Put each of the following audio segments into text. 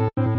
Hello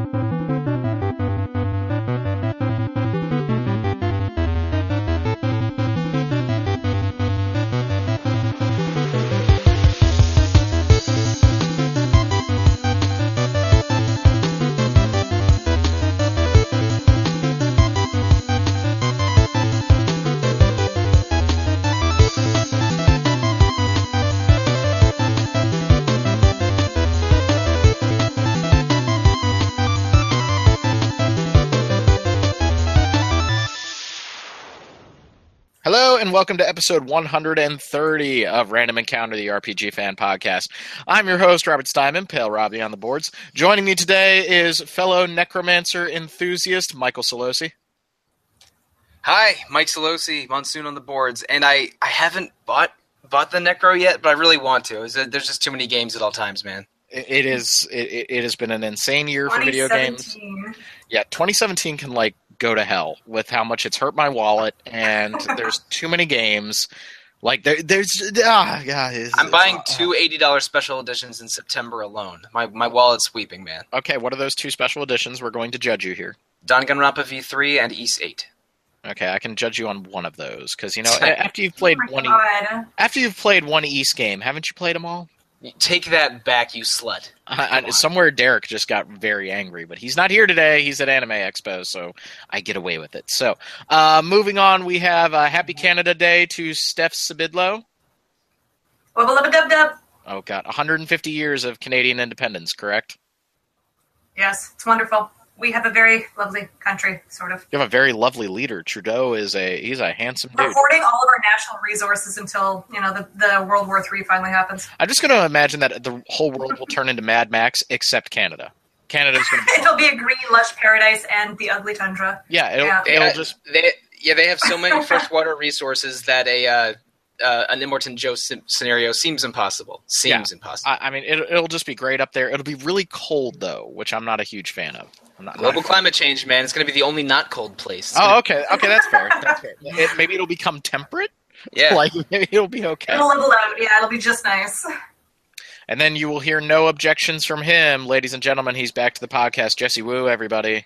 and welcome to episode 130 of Random Encounter, the RPG fan podcast. I'm your host, Robert Steinman, Pale Robbie on the boards. Joining me today is fellow necromancer enthusiast Michael Solosi. Hi, Mike Solosi, Monsoon on the boards, and I, I haven't bought bought the Necro yet, but I really want to. Is There's just too many games at all times, man. It it is it, it has been an insane year for video games. Yeah, 2017 can like go to hell with how much it's hurt my wallet, and there's too many games. Like there, there's ah, God, it's- I'm buying it's- two eighty dollars special editions in September alone. My my wallet's weeping, man. Okay, what are those two special editions? We're going to judge you here. Danganronpa V3 and Ys 8. Okay, I can judge you on one of those because you know after you've played Oh one, E- God. after you've played one Ys game, haven't you played them all? Take that back, you slut. I, I, somewhere Derek just got very angry, but he's not here today. He's at Anime Expo, so I get away with it. So, uh, moving on, we have uh, Happy Canada Day to Steph Sybydlo. Wubba lubba dub dub. Oh God, 150 years of Canadian independence, correct? Yes, it's wonderful. We have a very lovely country, sort of. You have a very lovely leader. Trudeau is a he's a handsome We're dude. hoarding all of our national resources until you know the, the World War III finally happens. I'm just going to imagine that the whole world will turn into Mad Max except Canada. Canada's going to It'll be a green, lush paradise and the ugly tundra. yeah, it'll, Yeah. it'll Yeah, just they yeah they have so many freshwater resources that a uh, uh, an Immortan Joe sim- scenario seems impossible. Seems impossible. I, I mean, it'll, it'll just be great up there. It'll be really cold though, which I'm not a huge fan of. I'm not, Global not- climate change, man. It's going to be the only not cold place. It's Oh, gonna- okay, okay, that's fair. That's fair. It, maybe it'll become temperate. yeah. Like maybe it'll be okay. It'll level out. Yeah, it'll be just nice. And then you will hear no objections from him, ladies and gentlemen. He's back to the podcast. Jesse Wu, everybody.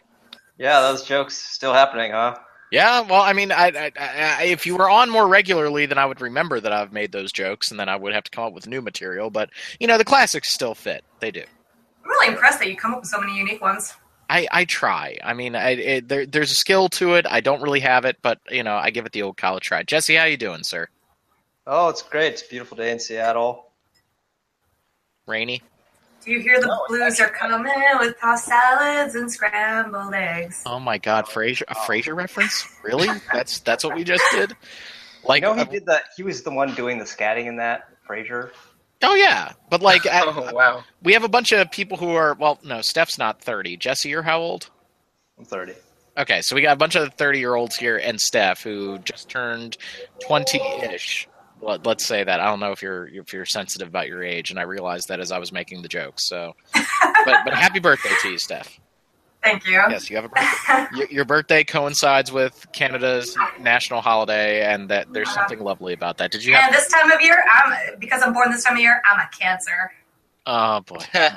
Yeah, those jokes still happening, huh? Yeah, well, I mean, I, I, I, if you were on more regularly, then I would remember that I've made those jokes, and then I would have to come up with new material. But you know, the classics still fit; they do. I'm really impressed that you come up with so many unique ones. I, I try. I mean, I, it, there, there's a skill to it. I don't really have it, but you know, I give it the old college try. Jesse, how you doing, sir? Oh, it's great. It's a beautiful day in Seattle. Rainy. Do you hear the No, blues are coming with tossed salads and scrambled eggs? Oh my God, Frasier! A Frasier reference? Really? That's that's what we just did. Like, you know, he uh, did that. He was the one doing the scatting in that. Frasier. oh yeah, but like, at- Oh wow. we have a bunch of people who are well no steph's not 30 jesse you're how old I'm 30. okay so we got a bunch of 30 year olds here and steph who just turned 20-ish Let, let's say that i don't know if you're if you're sensitive about your age and i realized that as i was making the joke so but but happy birthday to you steph Thank you. yes you have a birthday your, your birthday coincides with canada's national holiday and that there's something lovely about that did you have And this time of year, I'm because I'm born this time of year. I'm a Cancer. oh boy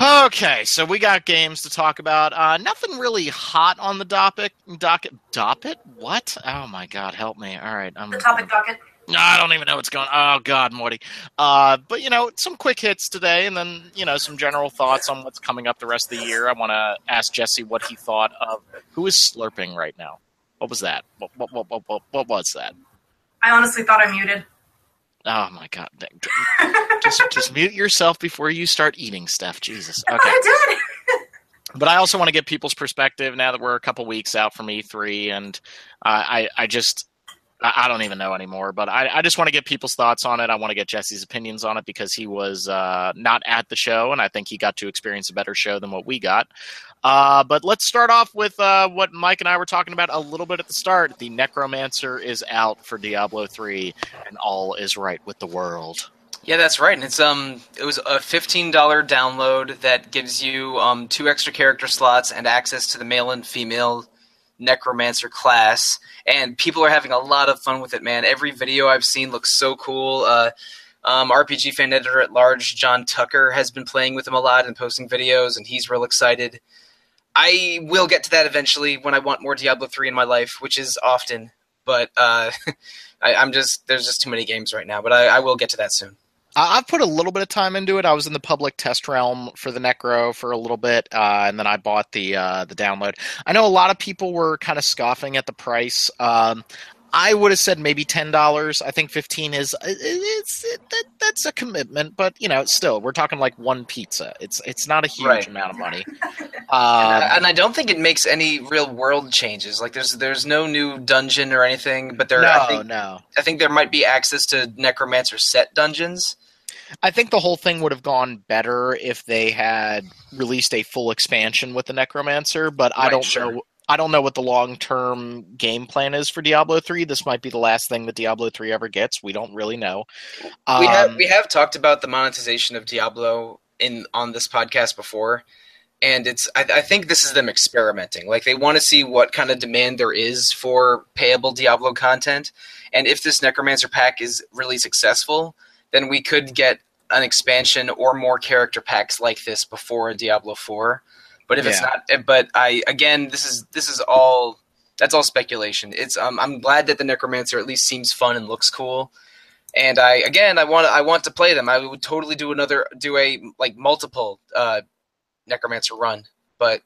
Okay, so we got games to talk about. Uh, nothing really hot on the docket. Docket. Docket? What? Oh my God, help me! All right, I'm. The topic docket. No, I don't even know what's going. Oh God, Morty. Uh, but you know, some quick hits today, and then you know some general thoughts on what's coming up the rest of the year. I want to ask Jesse what he thought of who is slurping right now. What was that? What what what what, what, what was that? I honestly thought I muted. Oh my God! just just mute yourself before you start eating stuff. Jesus. Okay. I did. but I also want to get people's perspective now that we're a couple weeks out from E3, and uh, I I just I I don't even know anymore. But I, I just want to get people's thoughts on it. I want to get Jesse's opinions on it because he was uh, not at the show, and I think he got to experience a better show than what we got. Uh, but let's start off with uh, what Mike and I were talking about a little bit at the start. The Necromancer is out for Diablo 3, and all is right with the world. Yeah, that's right. And it's um, it was a fifteen dollar download that gives you um two extra character slots and access to the male and female necromancer class. And people are having a lot of fun with it, man. Every video I've seen looks so cool. Uh, Um, RPG fan editor at large John Tucker has been playing with him a lot and posting videos, and he's real excited. I will get to that eventually when I want more Diablo three in my life, which is often. But uh, I, I'm just there's just too many games right now. But I, I will get to that soon. I've put a little bit of time into it. I was in the public test realm for the Necro for a little bit, uh, and then I bought the uh, the download. I know a lot of people were kind of scoffing at the price. Um, I would have said maybe ten dollars. I think fifteen is it's it, that, that's a commitment, but you know, still we're talking like one pizza. It's it's not a huge Right. amount of money. and, Um, I, and I don't think it makes any real world changes. Like there's there's no new dungeon or anything. But there, no, I think no. I think there might be access to Necromancer set dungeons. I think the whole thing would have gone better if they had released a full expansion with the Necromancer, but I don't sure. know I don't know what the long term game plan is for Diablo 3. This might be the last thing that Diablo 3 ever gets. We don't really know. we have Um, we have talked about the monetization of Diablo in on this podcast before, and it's I, I think this is them experimenting. Like they want to see what kind of demand there is for payable Diablo content, and if this Necromancer pack is really successful, then we could get an expansion or more character packs like this before Diablo Four. But if it's not, but I again, this is this is all that's all speculation. It's um, I'm glad that the Necromancer at least seems fun and looks cool and I again I want I want to play them. I would totally do another do a like multiple uh, Necromancer run, but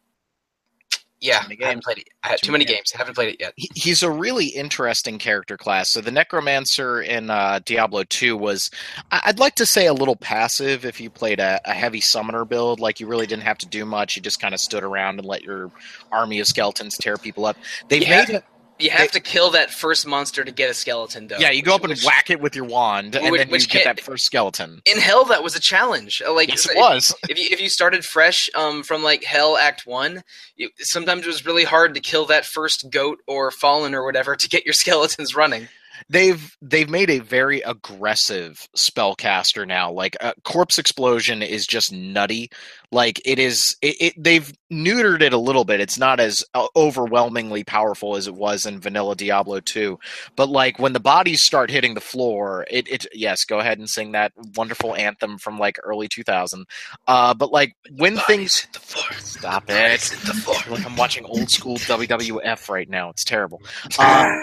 yeah, Too many I haven't played it. I had Too too many many games. I haven't played it yet. he- he's a really interesting character class. So the Necromancer in uh, Diablo 2 was, I- I'd like to say, a little passive if you played a, a heavy summoner build. Like you really didn't have to do much. You just kind of stood around and let your army of skeletons tear people up. They've Yeah. made it. You have to kill that first monster to get a skeleton, though. Yeah, you go up and Which- whack it with your wand, and which- then you get that first skeleton. In hell, that was a challenge. Uh, Like Yes, if- it was. If you if you started fresh um, from like Hell Act One, you, sometimes it was really hard to kill that first goat or fallen or whatever to get your skeletons running. they've they've made a very aggressive spellcaster now like uh, corpse explosion is just nutty like it is it, it they've neutered it a little bit it's not as uh, overwhelmingly powerful as it was in vanilla diablo 2 but like when the bodies start hitting the floor it, it yes go ahead and sing that wonderful anthem from like early 2000 uh but like when things hit the floor. stop Bodies it hit the floor. like i'm watching old school wwf right now it's terrible uh,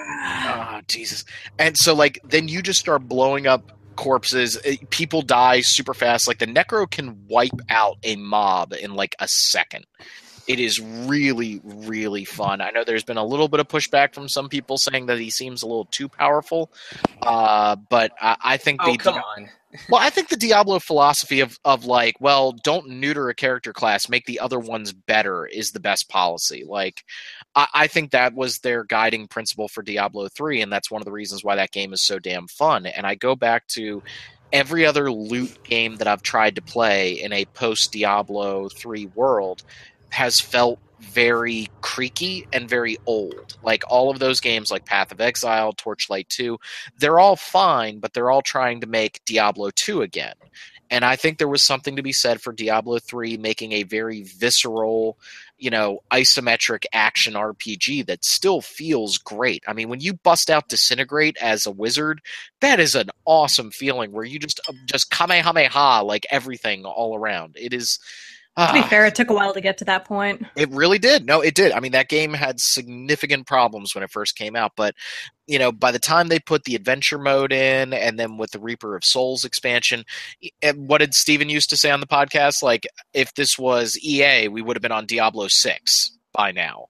Oh, Jesus. And so, like, then you just start blowing up corpses. Eh, People die super fast. Like, the Necro can wipe out a mob in like a second. It is really, really fun. I know there's been a little bit of pushback from some people saying that he seems a little too powerful, uh, but I, I think Oh the come on! well, I think the Diablo philosophy of of like, well, don't neuter a character class, make the other ones better is the best policy. Like, I, I think that was their guiding principle for Diablo three, and that's one of the reasons why that game is so damn fun. And I go back to every other loot game that I've tried to play in a post Diablo three world has felt very creaky and very old. Like all of those games, like Path of Exile, Torchlight 2, they're all fine, but they're all trying to make Diablo 2 again. And I think there was something to be said for Diablo 3 making a very visceral, you know, isometric action RPG that still feels great. I mean, when you bust out Disintegrate as a wizard, that is an awesome feeling where you just just kamehameha like everything all around. It is To be ah, fair, it took a while to get to that point. it really did. No, it did. I mean, that game had significant problems when it first came out, but you know, by the time they put the adventure mode in, and then with the Reaper of Souls expansion, what did Steven used to say on the podcast? Like, if this was EA, we would have been on Diablo Six by now.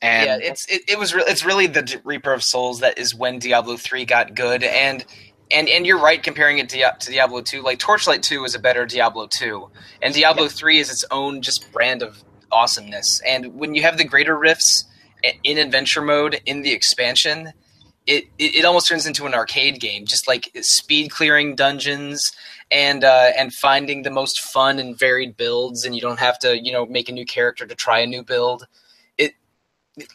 And yeah, it's it, it was re- it's really the D- Reaper of Souls that is when Diablo three got good, and and and you're right comparing it to, to Diablo two. Like Torchlight two is a better Diablo two, and Diablo three is its own just brand of awesomeness. And when you have the greater rifts in adventure mode in the expansion. It, it, it almost turns into an arcade game, just like speed clearing dungeons and uh, and finding the most fun and varied builds, and you don't have to you know make a new character to try a new build It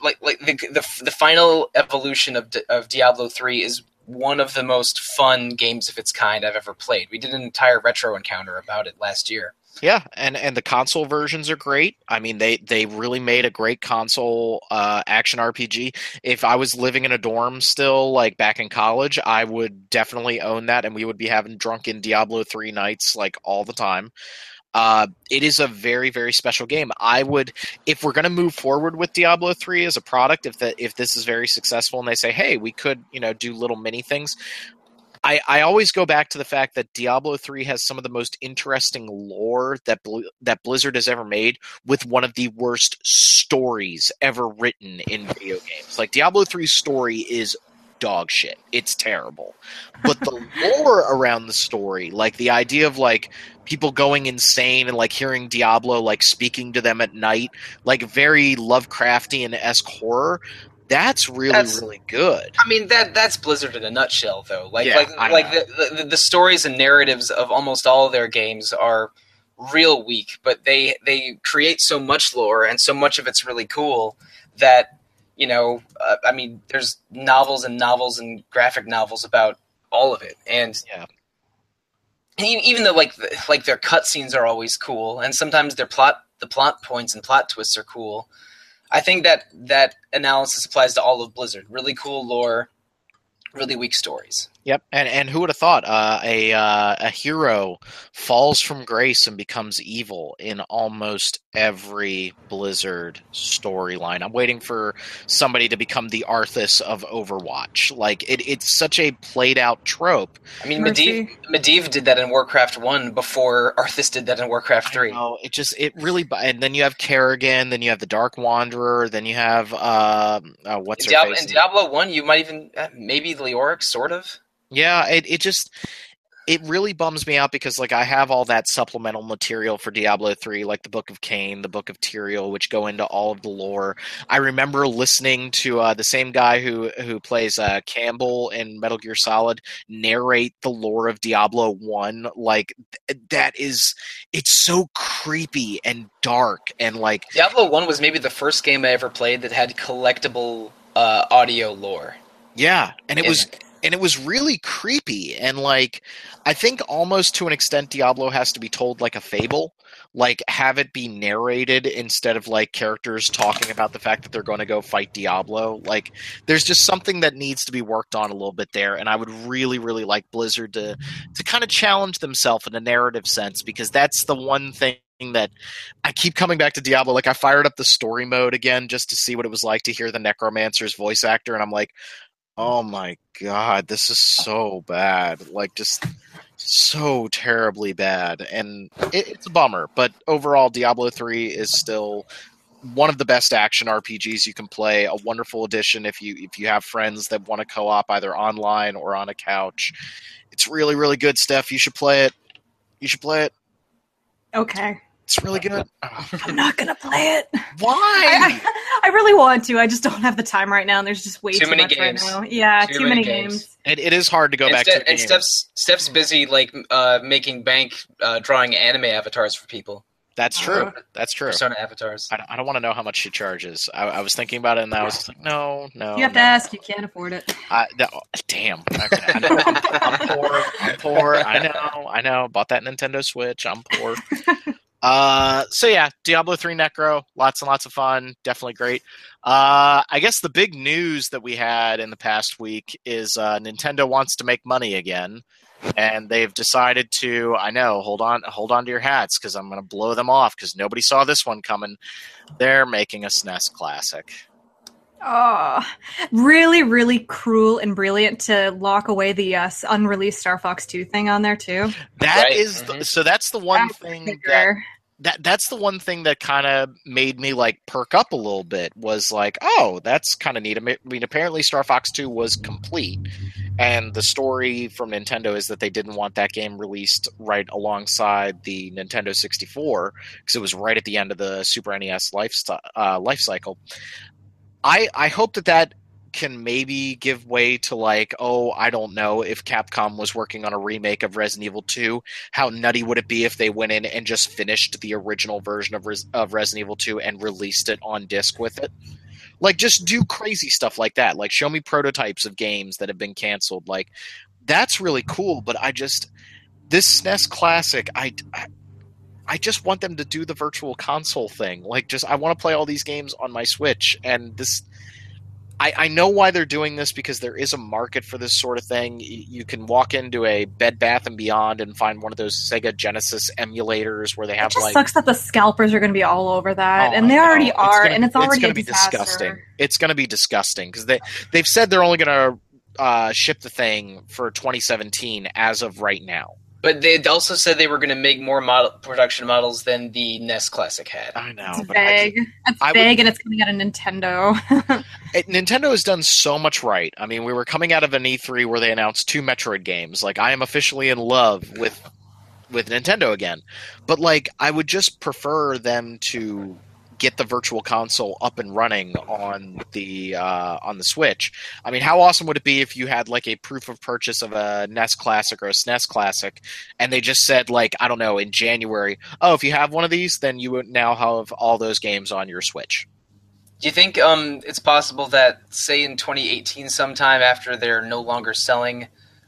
like like the the, the final evolution of Di- of Diablo 3 is one of the most fun games of its kind I've ever played. We did an entire retro encounter about it last year. Yeah, and and the console versions are great. I mean, they they really made a great console uh, action RPG. If I was living in a dorm still, like back in college, I would definitely own that, and we would be having drunken Diablo three nights like all the time. Uh, it is a very very special game. I would, if we're going to move forward with Diablo three as a product, if that if this is very successful, and they say, hey, we could you know do little mini things, I, I always go back to the fact that Diablo 3 has some of the most interesting lore that Bl- that Blizzard has ever made with one of the worst stories ever written in video games. Like Diablo 3's story is dog shit. It's terrible. But the lore around the story, like the idea of like people going insane and like hearing Diablo like speaking to them at night, like very Lovecraftian esque horror, that's really That's- really good. I mean that that's Blizzard in a nutshell, though. Like Yeah, like I like the, the the stories and narratives of almost all of their games are real weak, but they they create so much lore and so much of it's really cool that you know. Uh, I mean, there's novels and novels and graphic novels about all of it, and Yeah. and even though like the, like their cutscenes are always cool, and sometimes their plot the plot points and plot twists are cool. I think that that analysis applies to all of Blizzard. Really cool lore, really weak stories. Yep, and and who would have thought uh, a uh, a hero falls from grace and becomes evil in almost every Blizzard storyline? I'm waiting for somebody to become the Arthas of Overwatch. Like it, it's such a played out trope. I mean, Mercy. Medivh, Medivh did that in Warcraft One before Arthas did that in Warcraft Three. Oh, it just it really. And then you have Kerrigan, then you have the Dark Wanderer, then you have uh, uh what's In her Diablo, face? in Diablo One, you might even uh, maybe Leoric, sort of. Yeah, it, it just it really bums me out because like I have all that supplemental material for Diablo 3 like the Book of Cain, the Book of Tyrael which go into all of the lore. I remember listening to uh, the same guy who who plays uh, Campbell in Metal Gear Solid narrate the lore of Diablo 1 like th- that is it's so creepy and dark and like Diablo One was maybe the first game I ever played that had collectible uh, audio lore. Yeah, and it was and it was really creepy and like I think almost to an extent Diablo has to be told like a fable, like have it be narrated instead of like characters talking about the fact that they're going to go fight Diablo. Like there's just something that needs to be worked on a little bit there and I would really really like Blizzard to to kind of challenge themselves in a narrative sense because that's the one thing that I keep coming back to Diablo. Like I fired up the story mode again just to see what it was like to hear the Necromancer's voice actor, and I'm like, oh my god, this is so bad. Like just so terribly bad, and it, it's a bummer. But overall, Diablo three is still one of the best action RPGs you can play. A wonderful addition if you if you have friends that want to co-op either online or on a couch. It's really really good stuff. You should play it. You should play it. Okay. It's really good. Oh, I'm not gonna play it. why? I, I really want to. I just don't have the time right now, and there's just way Too too, many much games. right now. Yeah, Too too, many many games. games. It, it is hard to go and back Ste- to a and game. Steph's Steph's busy like uh, making bank uh, drawing anime avatars for people, That's true. That's true. persona avatars. I don't, I don't want to know how much she charges. I, I was thinking about it, and I was like, no, no. You have to ask. You can't afford it. I, no, damn. Okay, I know. I'm, I'm poor. I'm poor. I know. I know. Bought that Nintendo Switch. I'm poor. Uh, so yeah, Diablo 3 Necro, lots and lots of fun, definitely great. Uh, I guess the big news that we had in the past week is uh, Nintendo wants to make money again, and they've decided to. I know, hold on, hold on to your hats because I'm going to blow them off because nobody saw this one coming. They're making a SNES classic. Oh, really, really cruel and brilliant to lock away the uh, unreleased Star Fox 2 thing on there too. That Right, is the, mhm. so. That's the one That's thing that bigger. that that's the one thing that kind of made me like perk up a little bit was like oh that's kind of neat i mean I mean, apparently star fox 2 was complete and the story from nintendo is that they didn't want that game released right alongside the nintendo 64 because it was right at the end of the super nes life, uh, life cycle i i hope that that can maybe give way to like oh i don't know if capcom was working on a remake of resident evil 2 how nutty would it be if they went in and just finished the original version of, Res- of Resident Evil 2 and released it on disc with it? Like, just do crazy stuff like that. Like, show me prototypes of games that have been canceled. Like, that's really cool. But I just this SNES Classic, I, I I just want them to do the virtual console thing. Like, just I want to play all these games on my Switch, and this. I, I know why they're doing this because there is a market for this sort of thing. You can walk into a Bed Bath and Beyond and find one of those Sega Genesis emulators where they It have just like sucks that the scalpers are going to be all over that, Oh, and they already are, gonna- and it's already gonna be disgusting. It's going to be disgusting because they they've said they're only going to uh, ship the thing for 2017 as of right now. But they also said they were going to make more model production models than the NES Classic had. I know, It's but I vague. It's I would- vague, and it's coming out of Nintendo. It, Nintendo has done so much right. I mean, we were coming out of an E3 where they announced two Metroid games. Like, I am officially in love with with Nintendo again. But like, I would just prefer them to get the virtual console up and running on the uh, on the Switch. I mean, how awesome would it be if you had like a proof of purchase of a NES Classic or a SNES Classic, and they just said like, I don't know, in January, oh, if you have one of these, then you would now have all those games on your Switch. Do you think um, it's possible that, say, in 2018, sometime after they're no longer selling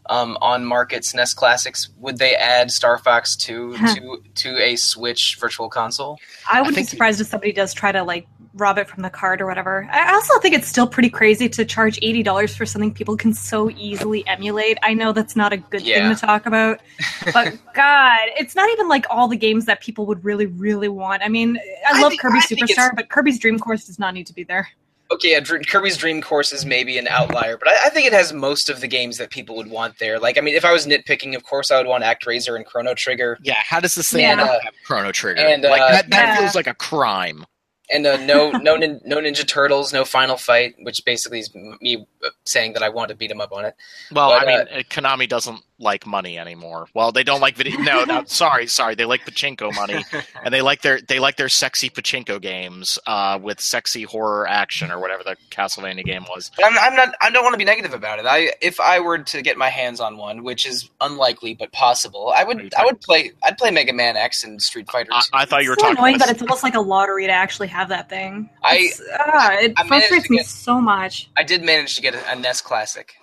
um, on markets SNES classics, would they add Star Fox 2 to to a Switch Virtual Console? I wouldn't be think- surprised if somebody does try to like rob it from the card or whatever. I also think it's still pretty crazy to charge eighty dollars for something people can so easily emulate. I know that's not a good Yeah. thing to talk about, but God, it's not even like all the games that people would really, really want. I mean, I, I love think- Kirby I Superstar, but Kirby's Dream Course does not need to be there. Okay, yeah, Dr- Kirby's Dream Course is maybe an outlier, but I, I think it has most of the games that people would want there. Like, I mean, if I was nitpicking, of course, I would want Act ActRaiser and Chrono Trigger, Yeah, how does this thing Yeah. not have Chrono Trigger? And, like uh, that, that Yeah. feels like a crime. and uh, no, no, nin- no Ninja Turtles, no Final Fight, which basically is me uh, saying that I want to beat him up on it. Well, But, I mean, uh, Konami doesn't like money anymore. Well, they don't like video. No, no, sorry, sorry. They like pachinko money, and they like their they like their sexy pachinko games uh, with sexy horror action or whatever the Castlevania game was. I'm, I'm not. I don't want to be negative about it. I, if I were to get my hands on one, which is unlikely but possible, I would. I would play. I'd play Mega Man X and Street Fighter. I, I thought you were It's so talking. annoying about that it's almost like a lottery to actually have that thing. I- It's- ah, it I frustrates to me so much. I did manage to get a, a NES Classic.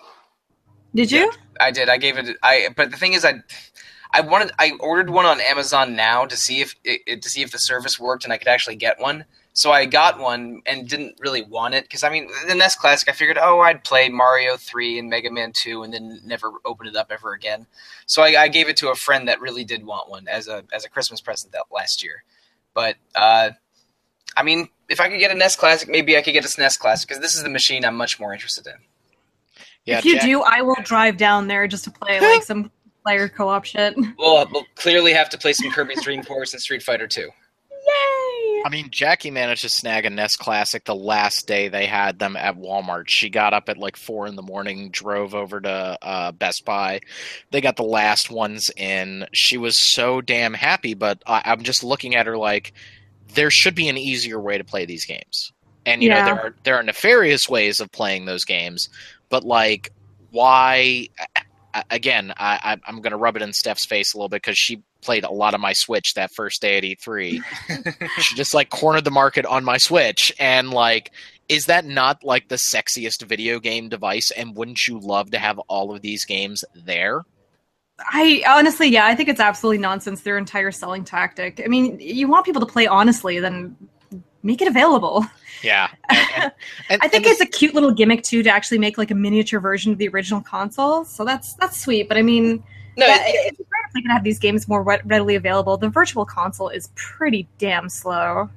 Did you? I did. I gave it. I. But the thing is, I. I wanted. I ordered one on Amazon now to see if it, to see if the service worked and I could actually get one. So I got one and didn't really want it because I mean the NES Classic. I figured, oh, I'd play Mario three and Mega Man two and then never open it up ever again. So I, I gave it to a friend that really did want one as a as a Christmas present that last year. But uh, I mean, if I could get a NES Classic, maybe I could get a SNES Classic because this is the machine I'm much more interested in. Yeah, if you Jack- do, I will drive down there just to play like some player co-op shit. We'll, we'll clearly have to play some Kirby's Dream Course and Street Fighter two. Yay! I mean, Jackie managed to snag a NES Classic the last day they had them at Walmart. She got up at like four in the morning, drove over to uh, Best Buy. They got the last ones in. She was so damn happy, but I, I'm just looking at her like there should be an easier way to play these games. And you know there are there are nefarious ways of playing those games, but like why? Again, I, I, I'm going to rub it in Steph's face a little bit because she played a lot of my Switch that first day at E3 she just like cornered the market on my Switch and like is that not like the sexiest video game device and wouldn't you love to have all of these games there? I honestly, yeah, I think it's absolutely nonsense. Their entire selling tactic. I mean, you want people to play honestly, then make it available. Yeah. And, and- and- I think it's a cute little gimmick too to actually make like a miniature version of the original console. So that's that's sweet. But I mean, No, yeah, it- it's great if they can have these games more re- readily available. The virtual console is pretty damn slow.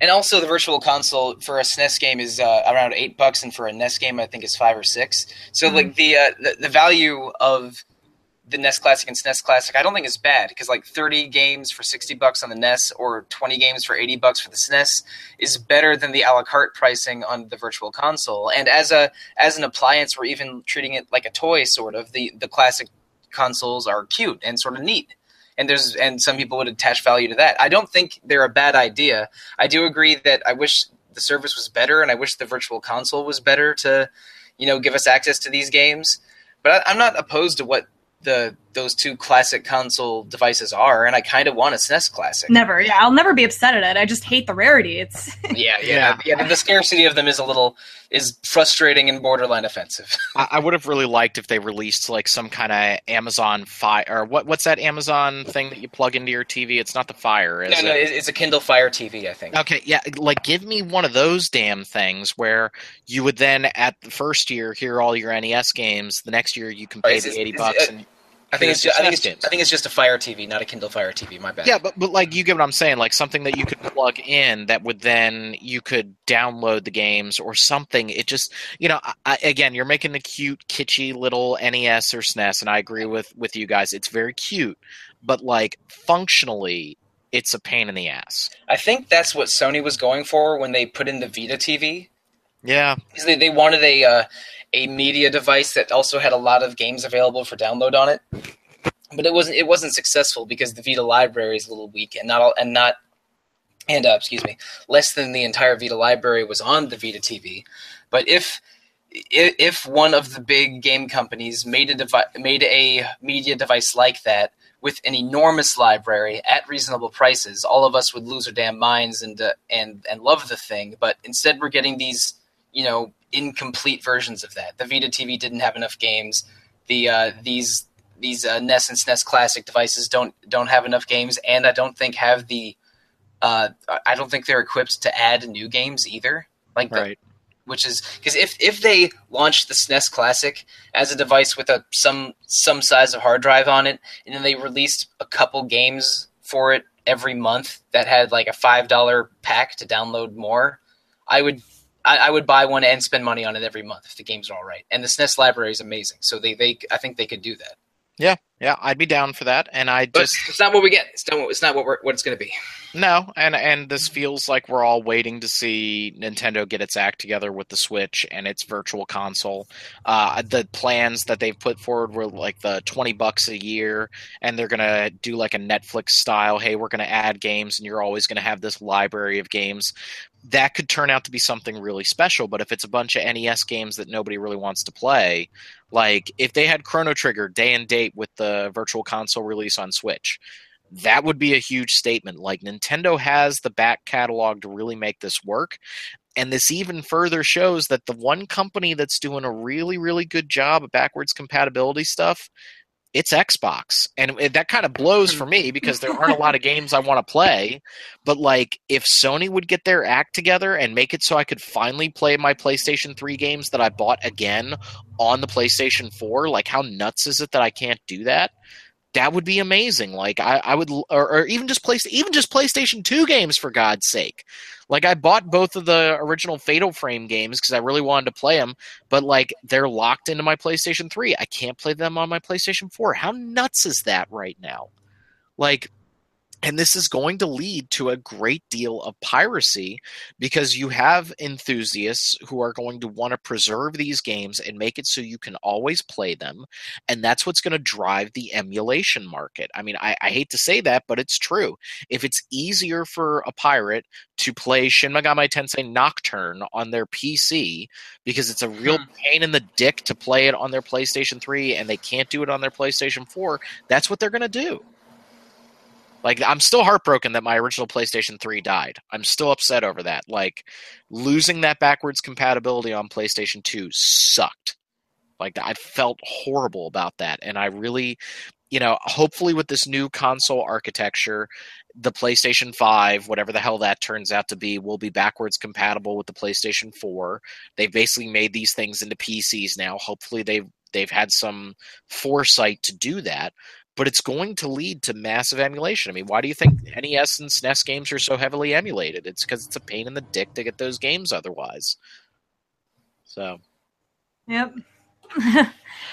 and also the Virtual Console for a SNES game is uh, around eight bucks, and for a NES game, I think it's five or six. So Mhm. like the, uh, the the value of the NES Classic and SNES Classic, I don't think is bad because like thirty games for sixty bucks on the NES or twenty games for eighty bucks for the SNES is better than the a la carte pricing on the Virtual Console. And as a as an appliance, we're even treating it like a toy, sort of. The the classic consoles are cute and sort of neat. And there's and some people would attach value to that. I don't think they're a bad idea. I do agree that I wish the service was better, and I wish the Virtual Console was better to, you know, give us access to these games. But I, I'm not opposed to what the those two classic console devices are, and I kind of want a SNES Classic. Never. Yeah, I'll never be upset at it. I just hate the rarity. It's Yeah, yeah, Yeah. yeah. the, the scarcity of them is a little is frustrating and borderline offensive. I, I would have really liked if they released like some kind of Amazon Fire or what? What's that Amazon thing that you plug into your TV? It's not the Fire, is no, it? no, it- it's a Kindle Fire TV, I think. Okay, yeah, like give me one of those damn things where you would then at the first year hear all your NES games. The next year you can pay Right, the is- eighty is- bucks. uh, and I think it's just, I think it's. I think it's just a Fire TV, not a Kindle Fire TV. My bad. yeah, but but like you get what I'm saying, like something that you could plug in that would then you could download the games or something. It just you know, I, again, you're making the cute, kitschy little NES or SNES, and I agree with with you guys. It's very cute, but like functionally, it's a pain in the ass. I think that's what Sony was going for when they put in the Vita TV. Yeah, they, they wanted a uh, a media device that also had a lot of games available for download on it. But it wasn't it wasn't successful because the Vita library is a little weak and not all, and not and uh, excuse me less than the entire Vita library was on the Vita TV. But if if, one of the big game companies made a devi- made a media device like that with an enormous library at reasonable prices, all of us would lose our damn minds and uh, and and love the thing. But instead, we're getting these you know incomplete versions of that. The Vita TV didn't have enough games. The uh, these these uh, NES and SNES Classic devices don't don't have enough games, and I don't think have the uh, I don't think they're equipped to add new games either. Like the, right. which is because if if they launched the SNES Classic as a device with a some some size of hard drive on it, and then they released a couple games for it every month that had like a five dollar pack to download more, I would I, I would buy one and spend money on it every month if the games are all right. And the SNES library is amazing, so they they I think they could do that. Yeah, yeah, I'd be down for that, and I But just it's not what we get. It's not what, it's not what we're, what it's going to be. No, and and this feels like we're all waiting to see Nintendo get its act together with the Switch and its virtual console. Uh, the plans that they've put forward were like the twenty bucks a year, and they're gonna do like a Netflix style. Hey, we're gonna add games, and you're always gonna have this library of games. That could turn out to be something really special. But if it's a bunch of NES games that nobody really wants to play, like if they had Chrono Trigger day and date with the virtual console release on Switch that would be a huge statement. Like Nintendo has the back catalog to really make this work. And this even further shows that the one company that's doing a really, really good job of backwards compatibility stuff, it's Xbox. And that kind of blows for me because there aren't a lot of games I want to play. But like, if Sony would get their act together and make it so I could finally play my PlayStation 3 games that I bought again on the PlayStation 4, like, how nuts is it that I can't do that? that would be amazing. Like I, I would, or, or even just play, even just PlayStation Two games for God's sake. Like I bought both of the original Fatal Frame games because I really wanted to play them, but like they're locked into my PlayStation Three. I can't play them on my PlayStation Four. How nuts is that right now? Like, and this is going to lead to a great deal of piracy because you have enthusiasts who are going to want to preserve these games and make it so you can always play them and that's what's going to drive the emulation market. I mean, I, I, hate to say that, but it's true. If it's easier for a pirate to play Shin Megami Tensei Nocturne on their PC because it's a real hmm. pain in the dick to play it on their PlayStation 3 and they can't do it on their PlayStation 4, that's what they're going to do. Like I'm still heartbroken that my original PlayStation 3 died. I'm still upset over that. Like losing that backwards compatibility on PlayStation 2 sucked. Like I felt horrible about that, and I really, you know, hopefully with this new console architecture, the PlayStation 5, whatever the hell that turns out to be, will be backwards compatible with the PlayStation 4. They've basically made these things into PCs now. Hopefully they've they've had some foresight to do that. But it's going to lead to massive emulation. I mean, why do you think mm-hmm. NES and SNES games are so heavily emulated? It's because it's a pain in the dick to get those games otherwise. So, Yep.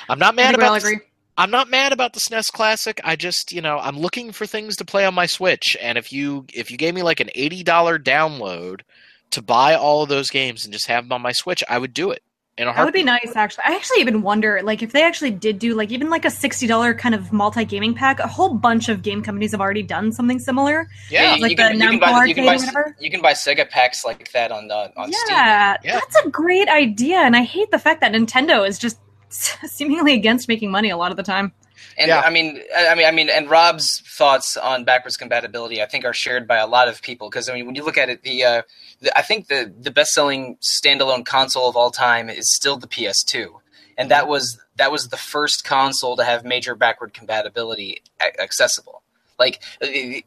I'm not mad I think we all about. agree. I'm not mad about the SNES Classic. I just, you know, I'm looking for things to play on my Switch, and if you if you gave me like an eighty dollar download to buy all of those games and just have them on my Switch, I would do it. That would be nice, actually. I actually even wonder, like, if they actually did do, like, even like a sixty dollar kind of multi gaming pack. A whole bunch of game companies have already done something similar. Yeah, you, like you can, the you can buy you can buy whatever? you can buy Sega packs like that on uh, on Steam. yeah, Yeah. that's a great idea, and I hate the fact that Nintendo is just seemingly against making money a lot of the time. And Yeah. I mean, I mean, I mean, and Rob's thoughts on backwards compatibility, I think, are shared by a lot of people. Because I mean, when you look at it, the, uh, the I think the the best selling standalone console of all time is still the PS2, and that was that was the first console to have major backward compatibility accessible. Like the,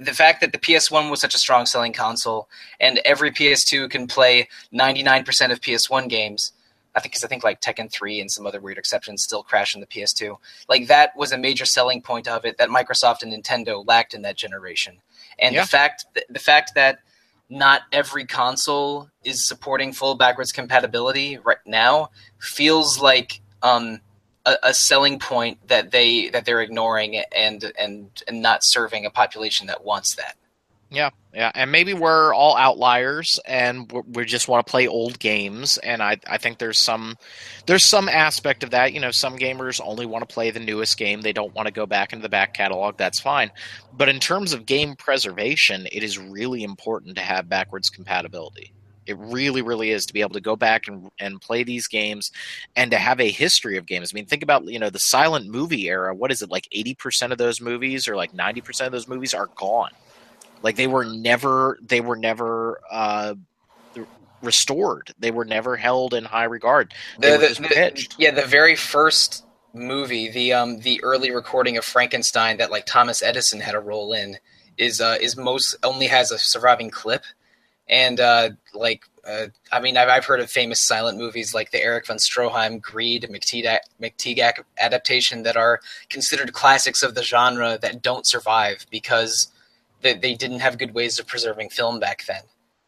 the fact that the PS1 was such a strong selling console, and every PS2 can play 99% of PS1 games. I think because I think like Tekken 3 and some other weird exceptions still crash on the PS2. Like that was a major selling point of it that Microsoft and Nintendo lacked in that generation. And Yeah. the fact the fact that not every console is supporting full backwards compatibility right now feels like um, a, a selling point that they that they're ignoring and and and not serving a population that wants that. Yeah, yeah, and maybe we're all outliers, and we just want to play old games. And I, I think there's some, there's some aspect of that. You know, some gamers only want to play the newest game; they don't want to go back into the back catalog. That's fine. But in terms of game preservation, it is really important to have backwards compatibility. It really, really is to be able to go back and, and play these games, and to have a history of games. I mean, think about you know the silent movie era. What is it like? Eighty percent of those movies, or like ninety percent of those movies, are gone like they were never they were never uh restored. They were never held in high regard. They The- were the- the- yeah, the very first movie, the um the early recording of Frankenstein that like Thomas Edison had a role in is uh is most only has a surviving clip, and uh like uh, I mean I've I've heard of famous silent movies like the Erich von Stroheim Greed McTeague McTeague adaptation that are considered classics of the genre that don't survive because they, they didn't have good ways of preserving film back then.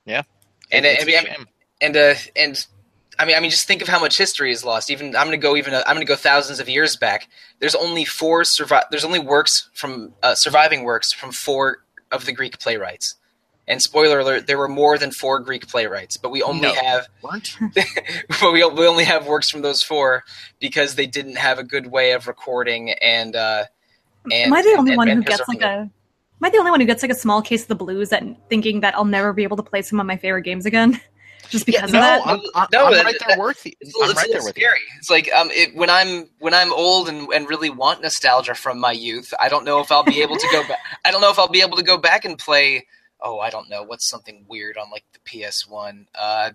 Yeah. and It's I a mean, shame. and uh, and I mean, I mean, just think of how much history is lost. Even I'm going to go even I'm going to go thousands of years back. There's only four survive. There's only works from uh, surviving works from four of the Greek playwrights. And spoiler alert, there were more than four Greek playwrights, but we only No. have weren't but we, we only have works from those four because they didn't have a good way of recording and uh, and Am I the only and- one and who gets like a? Am I the only one who gets like a small case of the blues that thinking that I'll never be able to play some of my favorite games again, just because no of that? i'm, I'm, No, I'm right there with you It's, i'm it's right there with scary. It's like um, it, when I'm when I'm old and, and really want nostalgia from my youth. I don't know if I'll be able to go back. I don't know if I'll be able to go back and play. Oh, I don't know what's something weird on like the PS One. Uh,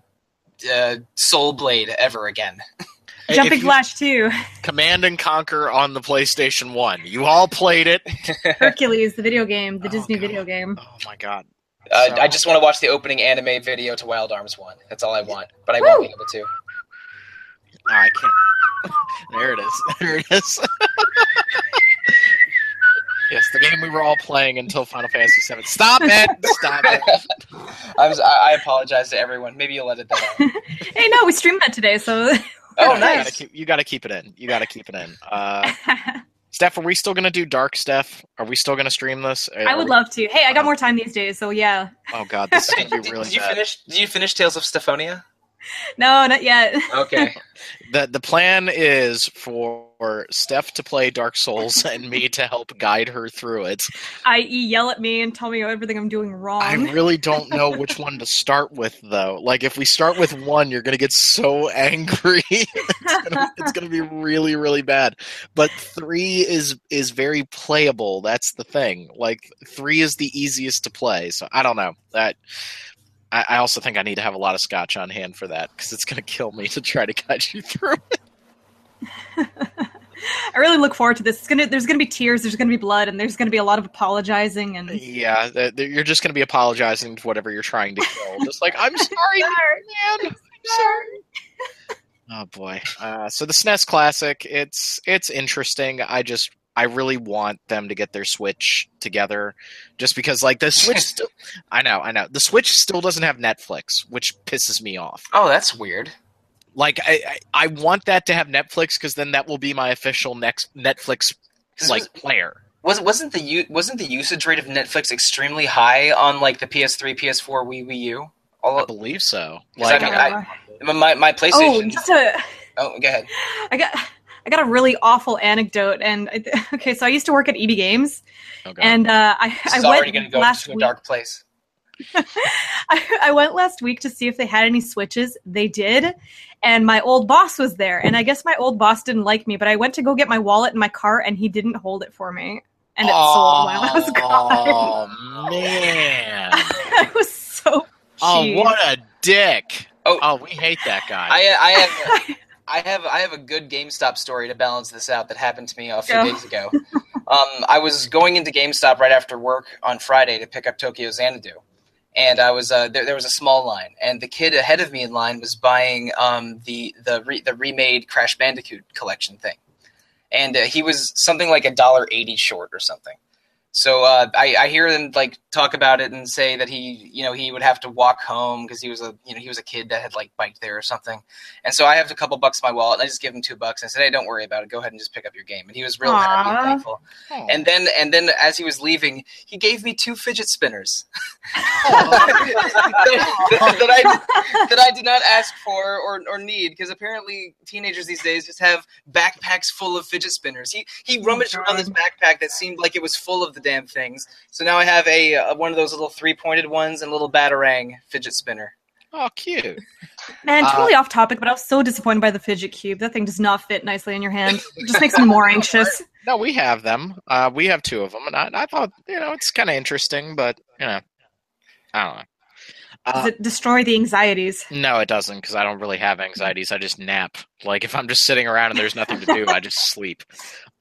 uh, Soul Blade ever again. you Jumping Flash Two, command and conquer on the playstation 1 you all played it Hercules, the video game, the Oh, Disney God. video game. oh my god Uh, So- I just want to watch the opening anime video to Wild Arms One. That's all I want, but I won't be able to. i can't there it is there it is yes the game we were all playing until final fantasy 7 stop it stop it I was. I, I apologize to everyone. Maybe you'll edit that out. Hey, no, we streamed that today, so Oh, You gotta nice. keep, you gotta keep it in you gotta keep it in uh Steph, are we still gonna do Dark Steph? Are we still gonna stream this? I would we- love to. Hey, I got more time these days, so yeah. Oh god, this is gonna be really did you bad. finish? Did you finish Tales of Stephonia? No, not yet. Okay. the The plan is for Steph to play Dark Souls and me to help guide her through it. I.e., yell at me and tell me everything I'm doing wrong. I really don't know which one to start with, though. Like, if we start with one, you're gonna get so angry. it's, gonna, it's gonna be really, really bad. But three is is very playable. That's the thing. Like, three is the easiest to play. So I don't know that. I I also think I need to have a lot of scotch on hand for that because it's going to kill me to try to guide you through. I really look forward to this. It's gonna there's gonna be tears, there's gonna be blood, and there's gonna be a lot of apologizing and Yeah, th- th- you're just going to be apologizing to whatever you're trying to kill. Just like I'm sorry, man. I'm sorry. Oh boy. Uh, so the SNES Classic, it's it's interesting. I just I really want them to get their Switch together, just because like the Switch. still, I know, I know. The Switch still doesn't have Netflix, which pisses me off. Oh, that's weird. Like I I, I want that to have Netflix because then that will be my official next Netflix like was- player. Was wasn't the u- wasn't the usage rate of Netflix extremely high on like the PS3, PS4, Wii, Wii U? I All believe so. Like I mean, I- I- my my oh, PlayStation. just a Oh, go ahead. I got I got a really awful anecdote, and I, okay, so I used to work at EB Games, oh, and uh, I This I went already going to go last to a week. dark place. I, I went last week to see if they had any switches. They did, and my old boss was there. And I guess my old boss didn't like me, but I went to go get my wallet in my car, and he didn't hold it for me, and it sold while I was gone. Oh man! I was so. Oh, what a dick! Oh. Oh, we hate that guy. I, I have I have I have a good GameStop story to balance this out that happened to me a few days ago. um, I was going into GameStop right after work on Friday to pick up Tokyo Xanadu, and I was uh, there. There was a small line, and the kid ahead of me in line was buying um, the the re- the remade Crash Bandicoot collection thing, and uh, he was something like a dollar eighty short or something. So uh, I, I hear them like talk about it and say that he, you know, he would have to walk home because he was a, you know, he was a kid that had like biked there or something. And so I have a couple bucks in my wallet. And I just give him two bucks. And I said, "Hey, don't worry about it. Go ahead and just pick up your game." And he was real happy and thankful. Oh. And then, and then as he was leaving, he gave me two fidget spinners that, that I that I did not ask for or, or need because apparently teenagers these days just have backpacks full of fidget spinners. He he rummaged around this backpack that seemed like it was full of the damn things. So now I have a, uh one of those little three pointed ones and a little batarang fidget spinner. oh, cute. Man, Uh, totally off topic, but I was so disappointed by the fidget cube. That thing does not fit nicely in your hand. It just makes me more anxious. No, we have them. Uh, we have two of them, and I, I thought you know it's kind of interesting, but you know, I don't know. Does Uh, it destroy the anxieties? no, it doesn't because I don't really have anxieties. I just nap. Like if I'm just sitting around and there's nothing to do, I just sleep.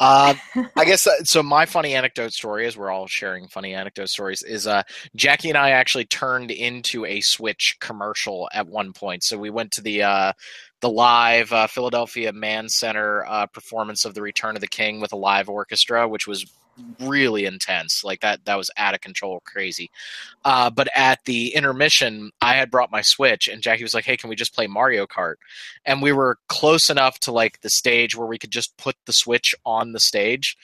Uh, I guess uh, so. My funny anecdote story is we're all sharing funny anecdote stories. Is uh, Jackie and I actually turned into a Switch commercial at one point. So we went to the uh, the live uh, Philadelphia Mann Center uh, performance of the Return of the King with a live orchestra, which was really intense. Like that, that was out of control, crazy. Uh, but at the intermission, I had brought my Switch, and Jackie was like, "Hey, can we just play Mario Kart?" And we were close enough to like the stage where we could just put the Switch on the stage.